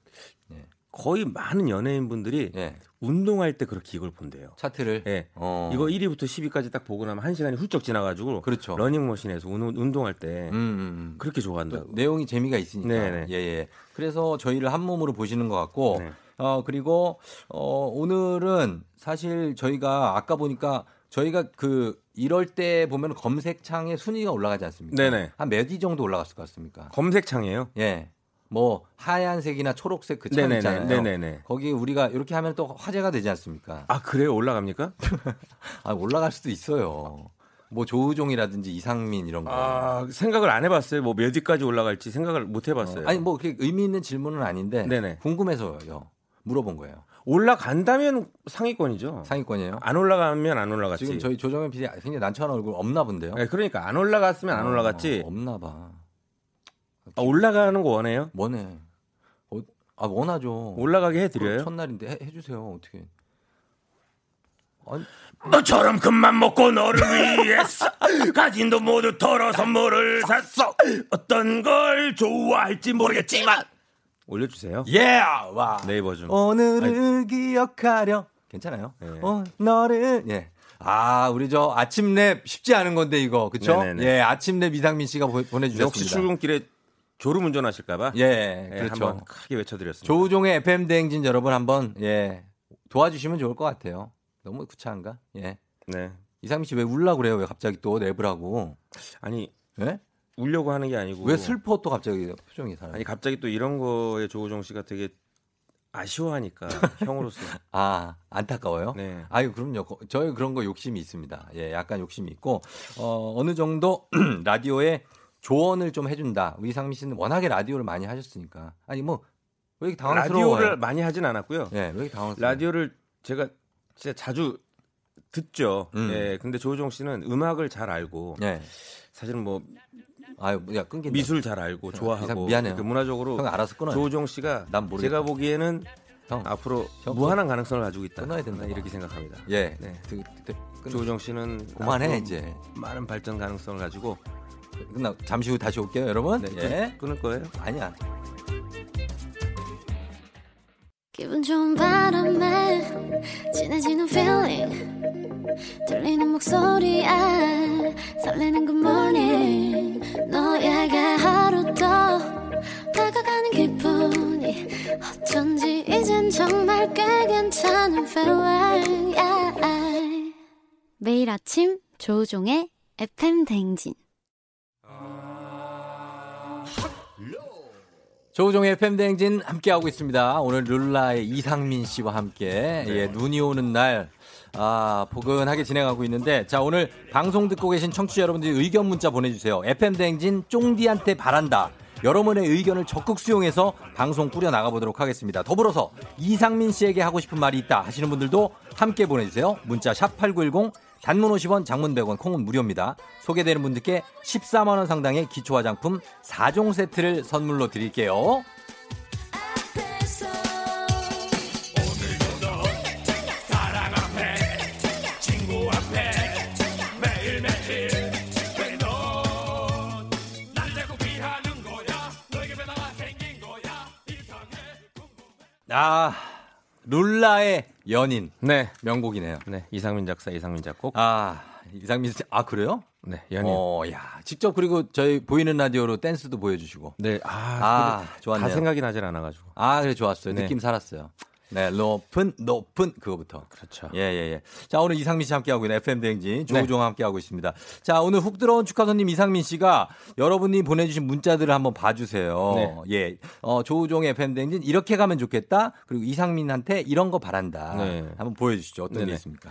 거의 많은 연예인 분들이 예. 운동할 때 그렇게 이걸 본대요. 차트를 예. 어. 이거 1위부터 10위까지 딱 보고 나면 한 시간이 훌쩍 지나가지고 그렇죠. 러닝머신에서 운, 운동할 때 음, 음, 음. 그렇게 또 좋아한다고. 내용이 재미가 있으니까. 네네. 예, 예. 그래서 저희를 한 몸으로 보시는 것 같고, 네. 어, 그리고, 어, 오늘은 사실 저희가 아까 보니까 저희가 그 이럴 때 보면 검색창에 순위가 올라가지 않습니까? 네네. 한 몇 위 정도 올라갔을 것 같습니까? 검색창이에요. 예. 뭐 하얀색이나 초록색 그창 네네네. 있잖아요. 네네네. 거기 우리가 이렇게 하면 또 화제가 되지 않습니까? 아 그래요? 올라갑니까? 아, 올라갈 수도 있어요. 뭐 조우종이라든지 이상민 이런 거. 아 생각을 안 해봤어요. 뭐 몇 위까지 올라갈지 생각을 못 해봤어요. 어, 아니 뭐 그렇게 의미 있는 질문은 아닌데 네네. 궁금해서요. 물어본 거예요. 올라간다면 상위권이죠. 상위권이에요. 안 올라가면 안 올라갔지. 지금 저희 조정현 PD 굉장히 난처한 얼굴 없나 본데요. 네, 그러니까 안 올라갔으면 안 올라갔지. 어, 없나 봐. 아, 올라가는 거 원해요? 원해. 어, 아 원하죠. 올라가게 해드려요? 첫날인데 해, 해주세요. 어떻게? 아니, 너처럼 큰맘 먹고 너를 위해서 가진 돈 모두 털어 선물을 샀어. 어떤 걸 좋아할지 모르겠지만 올려주세요. 예, 와. 네이버 좀. 오늘을 기억하려. 괜찮아요. 네. 어, 너를 예. 아, 우리 저 아침 랩 쉽지 않은 건데 이거 그렇죠? 네네네. 예, 아침 랩 이상민 씨가 보, 보내주셨습니다. 혹시 출근길에 졸음 운전하실까봐 예, 예, 그렇죠. 한번 크게 외쳐드렸습니다. 조우종의 FM 대행진 여러분 한번 예 도와주시면 좋을 것 같아요. 너무 구차한가? 예. 네. 이상민 씨 왜 울라 그래요? 왜 갑자기 또 랩을 하고? 아니 예? 울려고 하는 게 아니고 왜 슬퍼 또 갑자기 표정이 살아? 아니 갑자기 또 이런 거에 조우종 씨가 되게 아쉬워하니까 형으로서 아 안타까워요? 네. 아유 그럼요. 거- 저희 그런 거 욕심이 있습니다. 예, 약간 욕심이 있고 어, 어느 정도 라디오에 조언을 좀 해준다. 이상민 씨는 워낙에 라디오를 많이 하셨으니까 아니 뭐 왜 이렇게 당황스러워요? 라디오를 많이 하진 않았고요. 예, 왜 이렇게 당황스러워요? 라디오를 제가 진짜 자주 듣죠. 음. 예, 근데 조우종 씨는 음악을 잘 알고 예. 사실은 뭐 아유, 야 끊긴다. 미술 잘 알고 좋아하고 이상 미안해요. 그 문화적으로 형 알아서 끊어요. 조우종 씨가 난 모르겠다. 제가 보기에는 형, 앞으로 형 무한한 가능성을 가지고 있다. 끊어야 된다. 이렇게 생각합니다. 예. 네. 그, 그, 끊- 조우종 씨는 앞으로 이제. 많은 발전 가능성을 가지고 끝나 잠시 후 다시 올게요, 여러분. 네, 예. 끊을 거예요. 아니야. 기분 좋은 바람에 진해지는 feeling 들리는 목소리에 설레는 good morning 너에게 하루 더 다가가는 기분이 어쩐지 이젠 정말 꽤 괜찮은 feeling yeah. 매일 아침 조우종의 FM 댕진 조우종의 FM 대행진 함께하고 있습니다. 오늘 룰라의 이상민 씨와 함께 예, 눈이 오는 날 아, 포근하게 진행하고 있는데 자, 오늘 방송 듣고 계신 청취자 여러분들이 의견 문자 보내주세요. FM 대행진 쫑디한테 바란다. 여러분의 의견을 적극 수용해서 방송 꾸려 나가보도록 하겠습니다. 더불어서 이상민 씨에게 하고 싶은 말이 있다 하시는 분들도 함께 보내주세요. 문자 샵 8910 단문 50원 장문 100원 콩은 무료입니다. 소개되는 분들께 14만 원 상당의 기초 화장품 4종 세트를 선물로 드릴게요. 아, 룰라의 연인. 네. 명곡이네요. 네. 이상민 작사, 이상민 작곡. 아, 이상민 씨, 아, 그래요? 네. 연인. 어, 야. 직접 그리고 저희 보이는 라디오로 댄스도 보여주시고. 네. 아, 아, 좋았네요. 다 생각이 나질 않아가지고. 아, 그래, 좋았어요. 네. 느낌 살았어요. 네, 높은 높은 그거부터. 그렇죠. 예, 예, 예. 자, 오늘 이상민 씨 함께 하고 있는 FM 대행진 조우종 함께 하고 있습니다. 자, 오늘 훅 들어온 축하 손님 이상민 씨가 여러분이 보내 주신 문자들을 한번 봐 주세요. 네. 예. 어, 조우종의 FM 대행진 이렇게 가면 좋겠다. 그리고 이상민한테 이런 거 바란다. 네. 한번 보여 주시죠. 어떤 게 네네. 있습니까?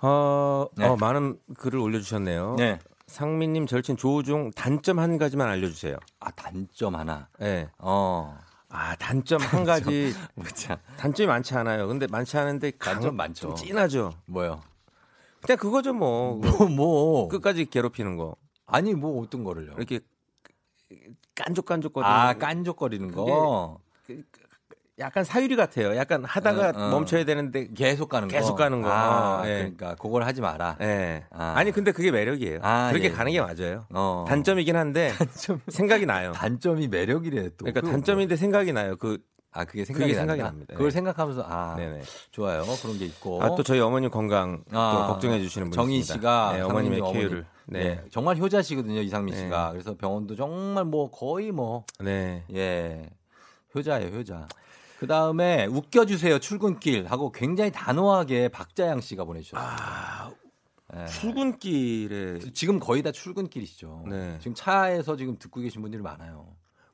어, 네. 어, 많은 글을 올려 주셨네요. 네. 상민님 절친 조우종 단점 한 가지만 알려주세요. 아, 단점 하나. 네. 어. 아, 단점 한 가지. 참. 단점이 많지 않아요. 근데 많지 않은데 단점 강- 많죠. 좀 진하죠. 뭐요? 그냥 그거죠 뭐. 뭐, 뭐. 끝까지 괴롭히는 거. 아니, 뭐 어떤 거를요? 이렇게 깐족깐족거리는 아, 거. 깐족거리는 거. 약간 사유리 같아요. 약간 하다가 어, 어. 멈춰야 되는데 계속 가는 거. 계속 가는 거. 아, 예. 그러니까 그걸 하지 마라. 예. 아. 아. 니 근데 그게 매력이에요. 아, 그렇게 예. 가는 게 맞아요. 어. 단점이긴 한데 생각이 나요. 단점이 매력이래 또. 그러니까 단점인데 생각이 나요. 그 아 그게 생각이, 그게 생각이? 납니다. 그걸 네. 생각하면서 아 네네. 좋아요 그런 게 있고. 아, 또 저희 어머님 건강 또 아, 걱정해 주시는 분이 정희. 씨가 네, 어머님의. 쾌유를 네. 네, 정말 효자시거든요 이상민 네. 씨가. 그래서 병원도 정말 뭐 거의 뭐 네. 예. 효자예요, 효자. 그 다음에 웃겨주세요, 출근길 하고 굉장히 단호하게 박자양 씨가 보내주셨어요. 아, 예. 출근길에 지금 거의 다 출근길이시죠. 네. 지금 차에서 지금 듣고 계신 분들이 많아요.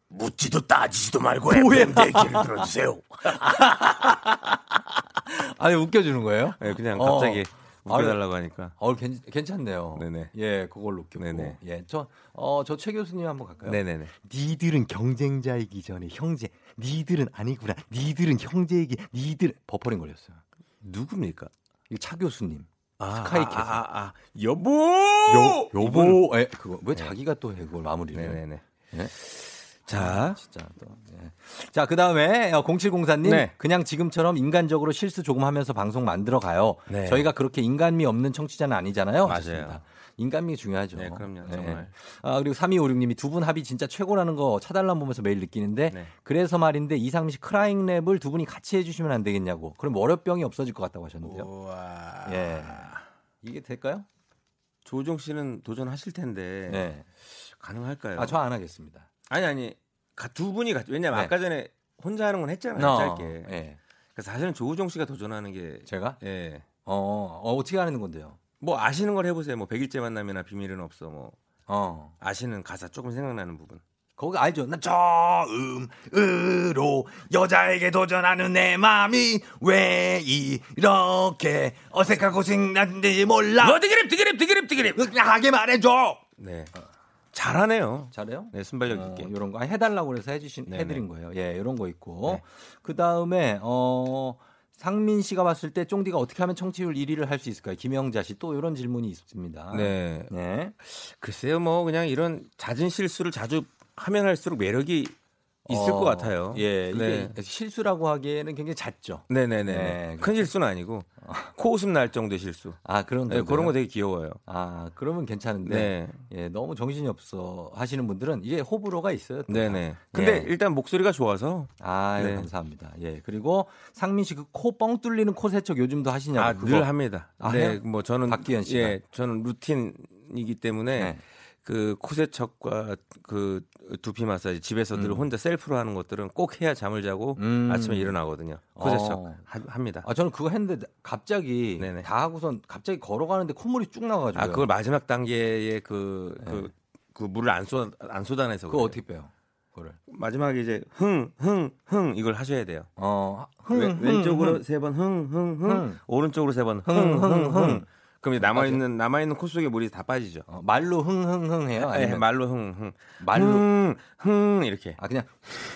묻지도 따지지도 말고? FM 대행진을 들어주세요. 아니, 웃겨주는 거예요? 네, 그냥 어. 갑자기 웃겨달라고 하니까. 어, 괜, 괜찮네요. 네네. 예, 그걸로 웃겼고. 네네. 예, 저, 어, 저 최 교수님 한번 갈까요? 네네네. 니들은 경쟁자이기 전에 형제. 니들은 아니구나. 니들은 형제이기. 니들 버퍼링 걸렸어요. 누굽니까? 이거 차 교수님. 아, 스카이캐슬. 아, 아, 아. 여보! 요, 이분. 요보. 에, 그거 왜 자기가 또 해, 그걸 마무리를. 해? 네네네. 예? 자, 진짜 또. 예. 자, 그 다음에 0704님. 네. 그냥 지금처럼 인간적으로 실수 조금 하면서 방송 만들어 가요. 네. 저희가 그렇게 인간미 없는 청취자는 아니잖아요. 맞아요. 하셨습니다. 인간미 중요하죠. 네, 그럼요. 예. 정말. 아, 그리고 3256님이 두 분 합이 진짜 최고라는 거 차달람 보면서 매일 느끼는데 네. 그래서 말인데 이상민 씨 크라잉 랩을 두 분이 같이 해주시면 안 되겠냐고. 그럼 월요병이 없어질 것 같다고 하셨는데요. 우와. 예. 이게 될까요? 조종 씨는 도전하실 텐데 네. 가능할까요? 아, 저 안 하겠습니다. 아니 아니 가- 두 분이 같이 왜냐면 네. 아까 전에 혼자 하는 건 했잖아요 어, 짧게. 예. 그래서 사실은 조우종 씨가 도전하는 게 제가? 예. 어, 어, 어떻게 하는 건데요? 뭐 아시는 걸 해보세요. 뭐 백일째 만남이나 비밀은 없어. 뭐 어. 아시는 가사 조금 생각나는 부분. 거기 알죠? 나 처음으로 여자에게 도전하는 내 마음이 왜 이렇게 어색하고 생각난지 몰라. 어, 디그립 디그립 디그립 디그립. 하게 말해줘. 네. 잘하네요. 잘해요? 네, 순발력 어, 있게. 이런 거 해달라고 그래서 해주신 네네. 해드린 거예요. 예, 이런 거 있고 네. 그 다음에 어 상민 씨가 봤을 때 쫑디가 어떻게 하면 청취율 1위를 할 수 있을까요? 김영자 씨 또 이런 질문이 있습니다. 네. 네. 글쎄요, 뭐 그냥 이런 잦은 실수를 자주 하면 할수록 매력이 있을 어, 것 같아요. 예, 이게 네. 실수라고 하기에는 굉장히 잦죠. 네네네. 네, 큰 실수는 아니고 코웃음 날 정도의 실수. 아 그런 네? 그런 거 되게 귀여워요. 아 그러면 괜찮은데 네. 예, 너무 정신이 없어 하시는 분들은 이게 호불호가 있어요. 또. 네네. 근데 예. 일단 목소리가 좋아서. 아 네. 감사합니다. 예 그리고 상민 씨 그 코 뻥 뚫리는 코 세척 요즘도 하시냐고 아. 늘 합니다. 아, 네? 뭐 저는 박기현 씨가. 예, 저는 루틴이기 때문에 네. 그 코세척과 그 두피 마사지 집에서 늘 음. 혼자 셀프로 하는 것들은 꼭 해야 잠을 자고 음. 아침에 일어나거든요. 코세척 어. 하- 합니다. 아 저는 그거 했는데 갑자기 네네. 다 하고선 갑자기 걸어가는데 콧물이 쭉 나가지고. 아, 그걸 마지막 단계의 그, 그, 네. 그 물을 안, 쏟, 안 쏟아내서. 그거 그래요. 어떻게 빼요? 그거를. 마지막에 이제 흥, 흥, 흥 이걸 하셔야 돼요. 어 흥, 왼- 왼쪽으로 흥. 세번 흥, 흥, 흥, 흥. 오른쪽으로 세 번 흥, 흥. 흥. 그럼 이제 남아 있는 남아 있는 코 속에 물이 다 빠지죠. 어, 말로 흥흥흥 해요? 네, 아니면 말로 흥, 흥. 말로 흥, 흥 이렇게. 아 그냥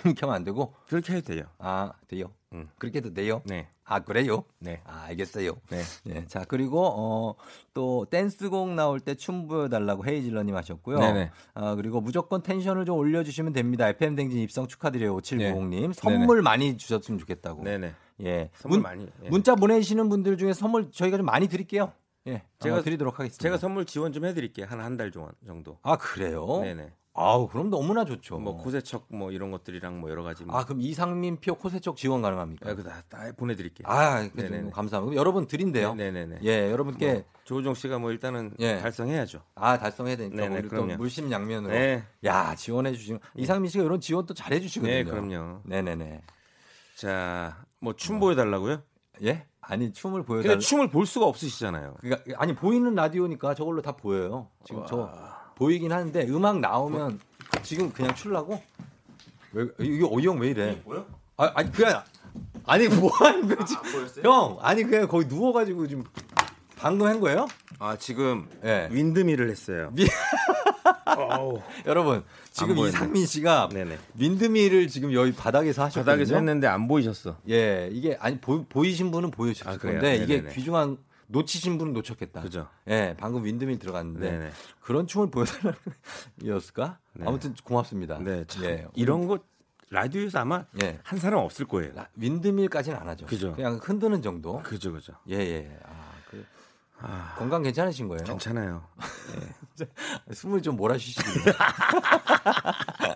이렇게 하면 안 되고 그렇게 해도 돼요. 아 돼요. 음. 그렇게 해도 돼요. 네. 아 그래요? 네. 아 알겠어요. 네. 예, 자 그리고 어, 또 댄스곡 나올 때 춤 보여달라고 헤이즐러님 하셨고요. 네네. 아 그리고 무조건 텐션을 좀 올려주시면 됩니다. FM 댕진 입성 축하드려요. 5790님 네. 선물 많이 주셨으면 좋겠다고. 네네. 예, 선물 문, 많이. 예. 문자 보내시는 분들 중에 선물 저희가 좀 많이 드릴게요. 예, 제가 드리도록 하겠습니다. 제가 선물 지원 좀 해드릴게요. 한 한 달 정도. 아 그래요? 네네. 아우 그럼 너무나 좋죠. 뭐 코세척 뭐 이런 것들이랑 뭐 여러 가지. 뭐. 아 그럼 이상민표 코세척 지원 가능합니까? 아, 그다 다 보내드릴게요. 아, 그 네네네. 감사합니다. 여러분 드린대요. 네네네. 예, 여러분께 뭐, 조우종 씨가 뭐 일단은 예. 달성해야죠. 아 달성해야 되니까 네네, 우리 또 그럼요. 물심양면으로. 네. 야 지원해 주시는 이상민 씨가 이런 지원 또 잘해 주시거든요. 네, 그럼요. 네네네. 자, 뭐 춤 보여달라고요? 예? 아니 춤을 보여달라. 근데 춤을 볼 수가 없으시잖아요. 그러니까 아니 보이는 라디오니까 저걸로 다 보여요. 지금 저 보이긴 하는데 음악 나오면 지금 그냥 출라고? 왜 이게 어이형 왜 이래? 뭐요? 아, 아니 그냥 아니 뭐 하는 거지? 형 아니 그냥 거기 누워가지고 지금 방금 한 거예요? 아 지금 예. 윈드밀을 했어요. 여러분 지금. 이상민 씨가 네네. 윈드밀을 지금 여기 바닥에서 하셨거든요. 바닥에서 했는데 안 보이셨어. 예, 이게 아니 보, 이신 분은 보여주실 아? 건데 이게 네네네. 귀중한 놓치신 분은 놓쳤겠다. 그죠. 예, 방금 윈드밀 들어갔는데 네네. 그런 춤을 보여달라는 이었을까? 네. 아무튼 고맙습니다. 네, 참 예, 이런 거 라디오에서 아마 예. 한 사람 없을 거예요. 라- 윈드밀까지는 안 하죠. 그죠. 그냥 흔드는 정도. 그죠, 그죠. 예, 예. 아, 건강 괜찮으신 거예요? 괜찮아요. 숨을 좀 몰아쉬시고요.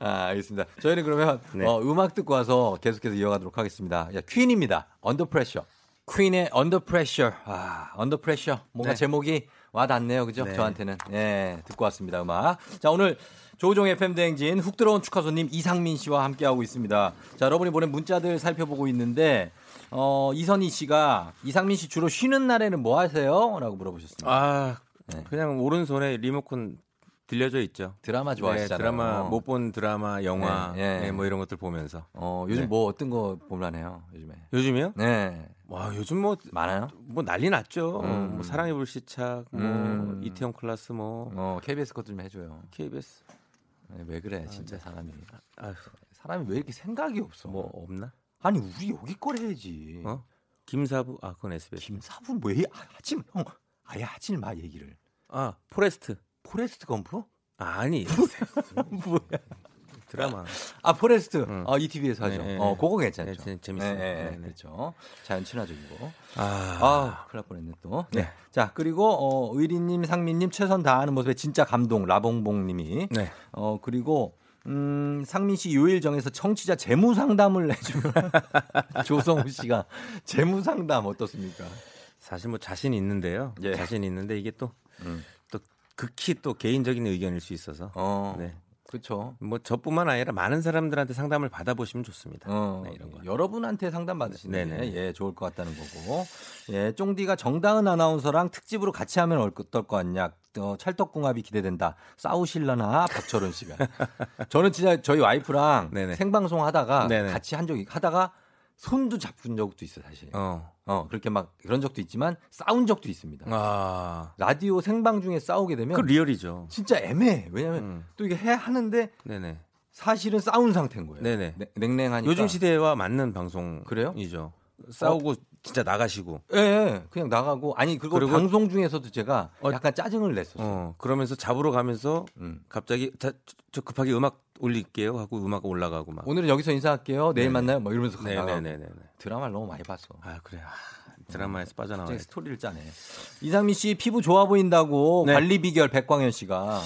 아, 알겠습니다. 저희는 그러면 네. 어, 음악 듣고 와서 계속해서 이어가도록 하겠습니다. 야, 퀸입니다. Under Pressure. 퀸의 Under Pressure. 아, Under Pressure. 뭔가 네. 제목이 와 닿네요. 그죠? 네. 저한테는. 예, 듣고 왔습니다. 음악. 자, 오늘 조우종 FM 대행진 훅 들어온 축하 손님 이상민 씨와 함께하고 있습니다. 자, 여러분이 보낸 문자들 살펴보고 있는데 어, 이선희 씨가 이상민 씨 주로 쉬는 날에는 뭐 하세요? 라고 물어보셨습니다. 아, 네. 그냥 오른손에 리모컨 들려져 있죠. 드라마 좋아하시잖아요. 네, 드라마 못본 드라마, 영화, 네, 네. 네, 뭐 이런 것들 보면서. 어, 요즘 네. 뭐 어떤 거 볼만해요? 요즘에. 요즘이요? 네. 와, 요즘 뭐 많아요? 뭐 난리 났죠. 음. 뭐 사랑의 불시착, 뭐 음. 이태원 클라스, 뭐 어, KBS 것좀 해줘요. KBS. 네, 왜 그래, 진짜 사람이. 아휴, 사람이 왜 이렇게 생각이 없어? 뭐 없나? 아니, 우리 여기 걸 해야지. 어? 김사부, 아 그건 SBS. 김사부 뭐 해? 아, 하지 마, 형. 아예 하지 마, 얘기를. 아 포레스트. 포레스트 검프? 아니 뭐야? 드라마. 아, 포레스트. 응. 어, 2TV에서 하죠. 네, 네, 어, 네. 그거 괜찮죠. 네, 재- 재밌어요. 네, 네, 네, 네. 그렇죠. 자연 친화적이고. 아, 아, 큰일 날 뻔했네 또. 네. 네. 자, 그리고 어, 의리님, 상민님 최선 다하는 모습에 진짜 감동. 라봉봉님이. 네. 어, 그리고 음, 상민 씨 요일 정해서 청취자 재무 상담을 해주면 조성우 씨가 재무 상담 어떻습니까? 사실 뭐 자신 있는데요. 예. 자신 있는데 이게 또또 음. 극히 또 개인적인 의견일 수 있어서. 어, 네. 그렇죠. 뭐 저뿐만 아니라 많은 사람들한테 상담을 받아보시면 좋습니다. 어, 네, 이런 거. 여러분한테 상담 받으시는 게 네네. 예, 좋을 것 같다는 거고. 예, 쫑디가 정다은 아나운서랑 특집으로 같이 하면 어떨 것 같냐. 어, 찰떡궁합이 기대된다. 싸우실라나 박철원 씨가. 저는 진짜 저희 와이프랑 네네. 생방송 하다가 네네. 같이 한 적이 하다가 손도 잡은 적도 있어 요 사실. 어. 어, 그렇게 막 그런 적도 있지만 싸운 적도 있습니다. 아. 라디오 생방 중에 싸우게 되면 그 리얼이죠. 진짜 애매해. 왜냐면 음. 또 이게 해 하는데 네네. 사실은 싸운 상태인 거예요. 네네. 냉- 냉랭하니까. 요즘 시대와 맞는 방송이죠. 그래요? 싸우고 진짜 나가시고. 예, 예, 그냥 나가고 아니 그리고, 그리고- 방송 중에서도 제가 어, 약간 짜증을 냈었어요. 어, 그러면서 잡으러 가면서 음. 갑자기 자, 저, 저 급하게 음악 올릴게요 하고 음악 올라가고 막. 오늘은 여기서 인사할게요. 내일 네네. 만나요. 뭐 이러면서 네네네네. 드라마를 너무 많이 봤어. 아 그래. 아, 드라마에서 빠져나와. 갑자기 스토리를 짜네. 이상민 씨 피부 좋아 보인다고 네. 관리 비결 백광현 씨가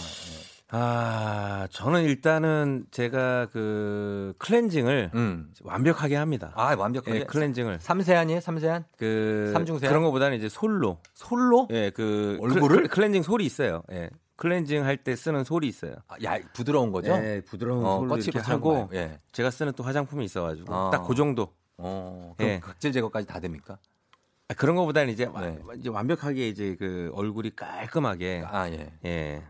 아 저는 일단은 제가 그 클렌징을 음. 완벽하게 합니다. 아 완벽하게 예, 클렌징을 삼세안이에요? 삼세안? 그 삼중세안? 그런 거보다는 이제 솔로. 솔로? 예, 그 얼굴을? 클, 클렌징 솔이 있어요. 예. 클렌징 할 때 쓰는 솔이 있어요. 아, 야 부드러운 거죠? 예, 부드러운 어, 솔로 이렇게 하고. 예. 제가 쓰는 또 화장품이 있어 가지고 어. 딱그 정도. 어, 그럼 예. 각질 제거까지 다 됩니까? 아, 그런 거보다는 이제, 와- 네. 이제 완벽하게 이제 그 얼굴이 깔끔하게 아 예. 예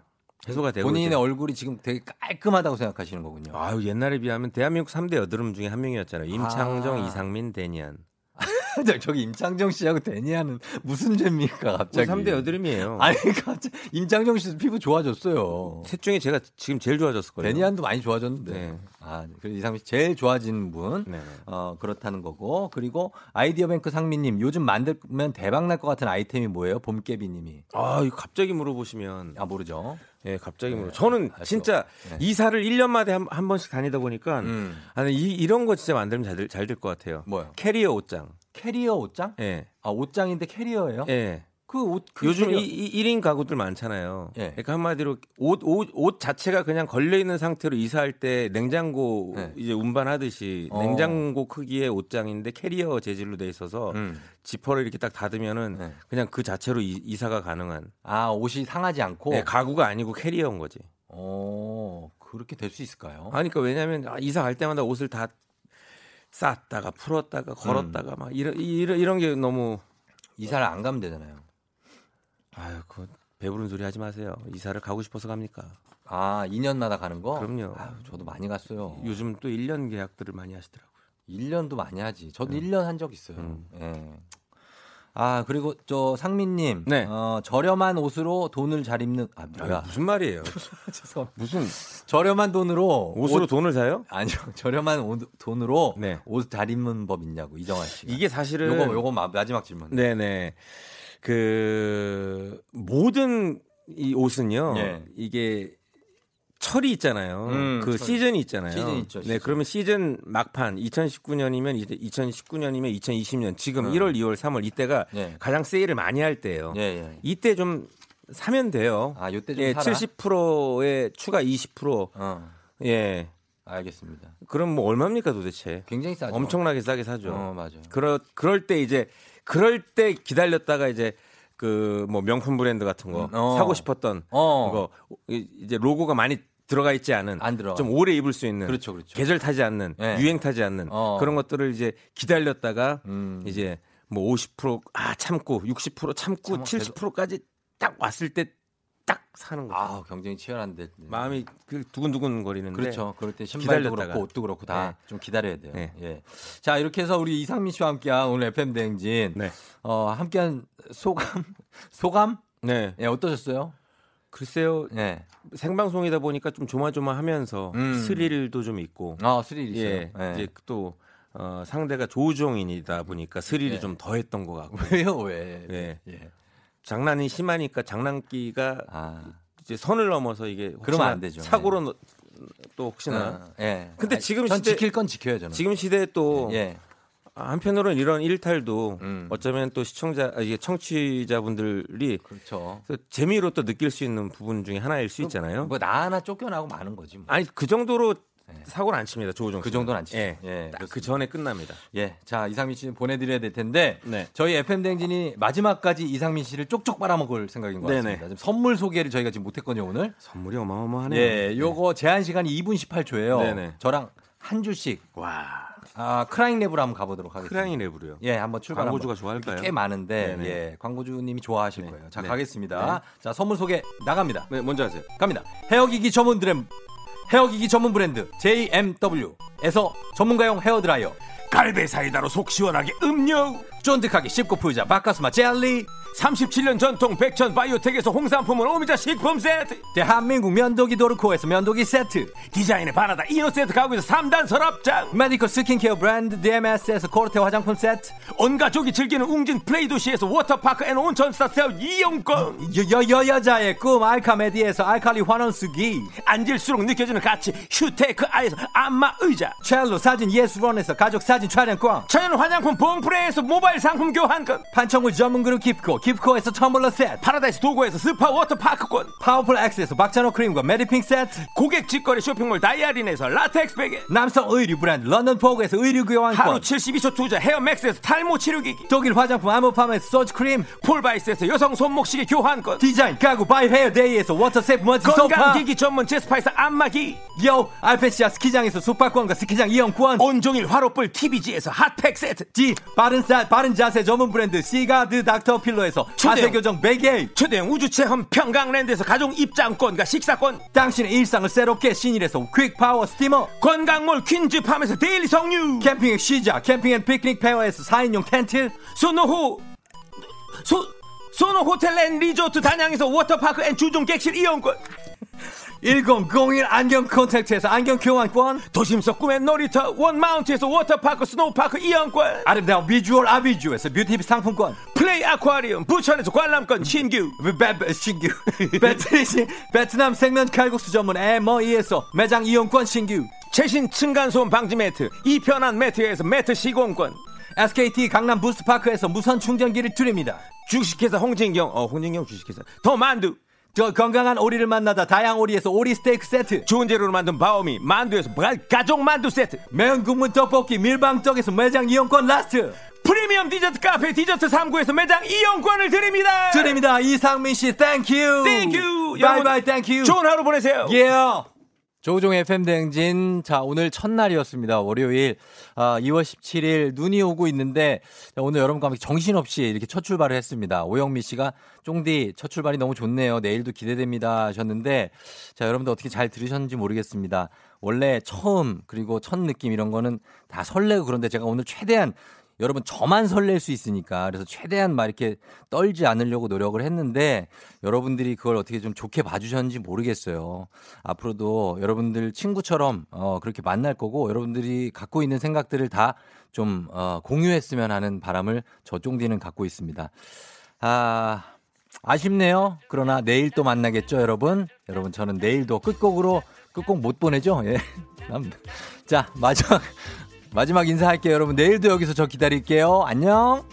해소가 되고 본인의 이제- 얼굴이 지금 되게 깔끔하다고 생각하시는 거군요. 아유 옛날에 비하면 대한민국 3대 여드름 중에 한 명이었잖아요. 임창정, 아. 이상민, 데니안. 저기 임창정 씨하고 데니아는 무슨 죄입니까 갑자기? 3대 여드름이에요. 아니 갑자기 임창정 씨도 피부 좋아졌어요. 셋 중에 제가 지금 제일 좋아졌을 거예요. 데니안도 많이 좋아졌는데. 네. 아, 그래서 이상민 씨 제일 좋아진 분. 네. 어, 그렇다는 거고. 그리고 아이디어뱅크 상민 님 요즘 만들면 대박 날 것 같은 아이템이 뭐예요? 봄깨비 님이. 아, 이거 갑자기 물어보시면 아 모르죠. 예, 갑자기 네, 물어. 저는 알죠. 진짜 네. 이사를 1년 마다 한, 한 번씩 다니다 보니까 음. 아니 이, 이런 거 진짜 만들면 잘될 잘될것 같아요. 뭐요? 캐리어 옷장. 캐리어 옷장? 예. 아 옷장인데 캐리어예요? 예. 그 옷, 그 요즘 캐리어- 이, 이 1인 가구들 많잖아요. 예. 그러니까 한마디로 옷, 옷, 옷 자체가 그냥 걸려 있는 상태로 이사할 때 냉장고 네. 이제 운반하듯이 어. 냉장고 크기의 옷장인데 캐리어 재질로 돼 있어서 음. 지퍼를 이렇게 딱 닫으면은 네. 그냥 그 자체로 이, 이사가 가능한 아 옷이 상하지 않고. 네, 가구가 아니고 캐리어인 거지. 어 그렇게 될 수 있을까요? 아, 그러니까 왜냐하면 아, 이사 갈 때마다 옷을 다 쌌다가 풀었다가 걸었다가 막 이런 이런 이런 게 너무 이사를 안 가면 되잖아요. 아유, 그 배부른 소리 하지 마세요. 이사를 가고 싶어서 갑니까? 아, 2년마다 가는 거? 그럼요. 아유, 저도 많이 갔어요. 요즘 또 1년 계약들을 많이 하시더라고요. 1년도 많이 하지. 저도 음. 1년 한 적 있어요. 음. 예. 아, 그리고 저 상민님. 네. 어, 저렴한 옷으로 돈을 잘 입는, 아, 뭐야. 무슨 말이에요? 죄송합니다. 무슨 저렴한 돈으로. 옷으로 옷- 돈을 사요? 아니요. 저렴한 옷, 돈으로 네. 옷 잘 입는 법 있냐고, 이정환 씨가. 이게 사실은 요거, 요거 마- 마지막 질문. 네네. 그 모든 이 옷은요. 예. 이게 철이 있잖아요. 음, 그 철. 시즌이 있잖아요. 시즌 있죠, 네, 시즌. 그러면 시즌 막판 2019년이면 이제 2019년이면 2020년 지금 음. 1월, 2월, 3월 이때가 예. 가장 세일을 많이 할 때예요. 예, 예. 이때 좀 사면 돼요. 아, 요때 좀 예, 사라. 70%에 추가 20%. 어, 예. 알겠습니다. 그럼 뭐 얼마입니까 도대체? 굉장히 싸죠. 엄청나게 싸게 사죠. 어, 맞아요. 그럴 그럴 때 이제 그럴 때 기다렸다가 이제 그 뭐 명품 브랜드 같은 거 음, 어. 사고 싶었던 어. 거 이- 이제 로고가 많이 들어가 있지 않은. 좀 오래 입을 수 있는 그렇죠, 그렇죠. 계절 타지 않는 네. 유행 타지 않는 어. 그런 것들을 이제 기다렸다가 음. 이제 뭐 50%아 참고 60% 참고 참아, 70%까지 딱 왔을 때 딱 사는 거죠. 아, 경쟁이 치열한데. 마음이 그 두근두근 거리는데 그렇죠. 그럴 때 신발도 기다렸다가. 그렇고 옷도 그렇고 다좀 기다려야 돼요. 네. 예. 자, 이렇게 해서 우리 이상민 씨와 함께한 오늘 FM 대행진. 네. 어, 함께한 소감 소감? 네. 예, 어떠셨어요? 글쎄요. 예. 생방송이다 보니까 좀 조마조마하면서 음. 스릴도 좀 있고 아, 스릴 있어요. 예, 예. 이제 또 어, 상대가 조우종인이다 보니까 스릴이 예. 좀 더했던 것 같고 왜요, 왜? 예. 예. 장난이 심하니까 장난기가 아. 이제 선을 넘어서 이게 그러면 안 되죠. 사고로 너- 또 혹시나 어, 예. 근데 아니, 지금 전 시대 지킬 건 지켜요, 저는. 지금 시대에 또 예. 아, 한편으로는 이런 일탈도 음. 어쩌면 또 시청자 아, 이게 청취자분들이 그렇죠. 또 재미로 또 느낄 수 있는 부분 중에 하나일 수 있잖아요. 뭐 나 하나 쫓겨나고 마는 거지 뭐. 아니 그 정도로 사고는 안 칩니다. 조우종 그. 정도는 안 치죠. 예. 예, 딱그 전에 끝납니다. 예. 자, 이상민 씨는 보내드려야 될 텐데. 네. 저희 FM 댕진이 마지막까지 이상민 씨를 쪽쪽 빨아먹을 생각인 것 네네. 같습니다. 선물 소개를 저희가 지금 못했거든요, 오늘. 선물이 어마어마하네요. 예, 요거 제한 시간이 2분 18초예요. 네네. 저랑 한 주씩 와. 아, crying 랩으로 한번 가보도록 하겠습니다. crying 랩으로요. 예, 한번 출발. 광고주가. 좋아할까요? 꽤 많은데, 네네. 예, 광고주님이 좋아하실 네. 거예요. 자, 네. 가겠습니다. 자, 선물 소개 나갑니다. 네, 먼저 하세요. 갑니다. 헤어기기 전문 드램, 헤어기기 전문 브랜드 JMW에서 전문가용 헤어드라이어, 갈배 사이다로 속 시원하게 음료 쫀득하게 씹고 풀자 바카스마 젤리, 37년 전통 백천 바이오텍에서 홍삼품을 오미자 식품 세트. 대한민국 면도기 도르코에서 면도기 세트, 디자인의 바나다 이노센트 가구에서 3단 서랍장 메디컬 스킨케어 브랜드 DMS에서 코르테 화장품 세트, 온 가족이 즐기는 웅진 플레이 도시에서 워터파크 앤 온천 스타세어 이용권. 여 여 여 여자의 꿈 알카메디에서 알칼리 환원수기, 앉을수록 느껴지는 가치 휴테크 아에서 안마 의자. 첼로 사진 예술원에서 가족 사진 촬영권, 천연 화장품 봉프레에서 모바일 상품 교환권. 판촉물 전문 그룹 깁코, 깁코에서 텀블러 세트, 파라다이스 도고에서 스파 워터파크권. 파워풀 X에서 박찬호 크림과 메디핑 세트, 고객 직거래 쇼핑몰 다이아린에서 라텍스 베개. 남성 의류 브랜드 런던 포그에서 의류 교환권, 하루 72초 투자 헤어맥스에서 탈모 치료기기. 독일 화장품 아모팜에서 소주크림, 폴바이스에서 여성 손목시계 교환권. 디자인 가구 바이 헤어 데이에서 워터세프 먼지 소파, 건강기기 전문 제스파에서 안마기. 요 알펜시아 스키장에서 숙박권과 스키장 이용권, 온종일 화로불 TVG에서 핫팩 세트. 지 바른 사 바른 자세 전문 브랜드 시가드 닥터 필로에서 초대형. 자세 교정 베개, 초대형 우주체험 평강랜드에서 가족 입장권과 식사권. 당신의 일상을 새롭게 신일에서 퀵 파워 스티머, 건강몰 퀸즈팜에서 데일리 성류. 캠핑의 시작 캠핑 앤 피크닉 페어에서 4인용 텐트, 소노호 소 소노 호텔 앤 리조트 단양에서 워터파크 and 주중 객실 이용권 1001 안경 콘택트에서 안경 교환권, 도심 속 꿈의 놀이터 원마운트에서 워터파크 스노우파크 이용권 아름다운 비주얼 아비주에서 뷰티 상품권, 플레이 아쿠아리움 부천에서 관람권 신규 베, 베, 신규 베트시, 베트남 생면 칼국수 전문 에머이에서 매장 이용권 신규 최신 층간소음 방지 매트 이편한 매트에서 매트 시공권 SKT 강남 부스파크에서 무선 충전기를 드립니다. 주식회사 홍진경 어 홍진경 주식회사. 더 만두 더 건강한 오리를 만나다 다양 오리에서 오리 스테이크 세트. 좋은 재료로 만든 바오미 만두에서 가족 만두 세트. 매운 국물 떡볶이 밀방떡에서 매장 이용권 last. 프리미엄 디저트 카페 디저트39에서 매장 이용권을 드립니다. 드립니다. 이상민 씨 땡큐 땡큐 바이바이 땡큐 좋은 하루 보내세요. 예 조우종의 FM 대행진. 자, 오늘 첫날이었습니다. 월요일. 아, 2월 17일 눈이 오고 있는데 자, 오늘 여러분과 함께 정신없이 이렇게 첫 출발을 했습니다. 오영미 씨가 쫑디 첫 출발이 너무 좋네요. 내일도 기대됩니다 하셨는데 자, 여러분들 어떻게 잘 들으셨는지 모르겠습니다. 원래 처음 그리고 첫 느낌 이런 거는 다 설레고 그런데 제가 오늘 최대한 여러분 저만 설렐 수 있으니까 그래서 최대한 막 이렇게 떨지 않으려고 노력을 했는데 여러분들이 그걸 어떻게 좀 좋게 봐주셨는지 모르겠어요. 앞으로도 여러분들 친구처럼 어 그렇게 만날 거고 여러분들이 갖고 있는 생각들을 다좀 어 공유했으면 하는 바람을 저 쫑디는 갖고 있습니다. 아 아쉽네요. 그러나 내일 또 만나겠죠, 여러분. 여러분 저는 내일도 끝곡으로 끝곡 못 보내죠. 예. 자 마지막 마지막 인사할게요, 여러분. 내일도 여기서 저 기다릴게요. 안녕.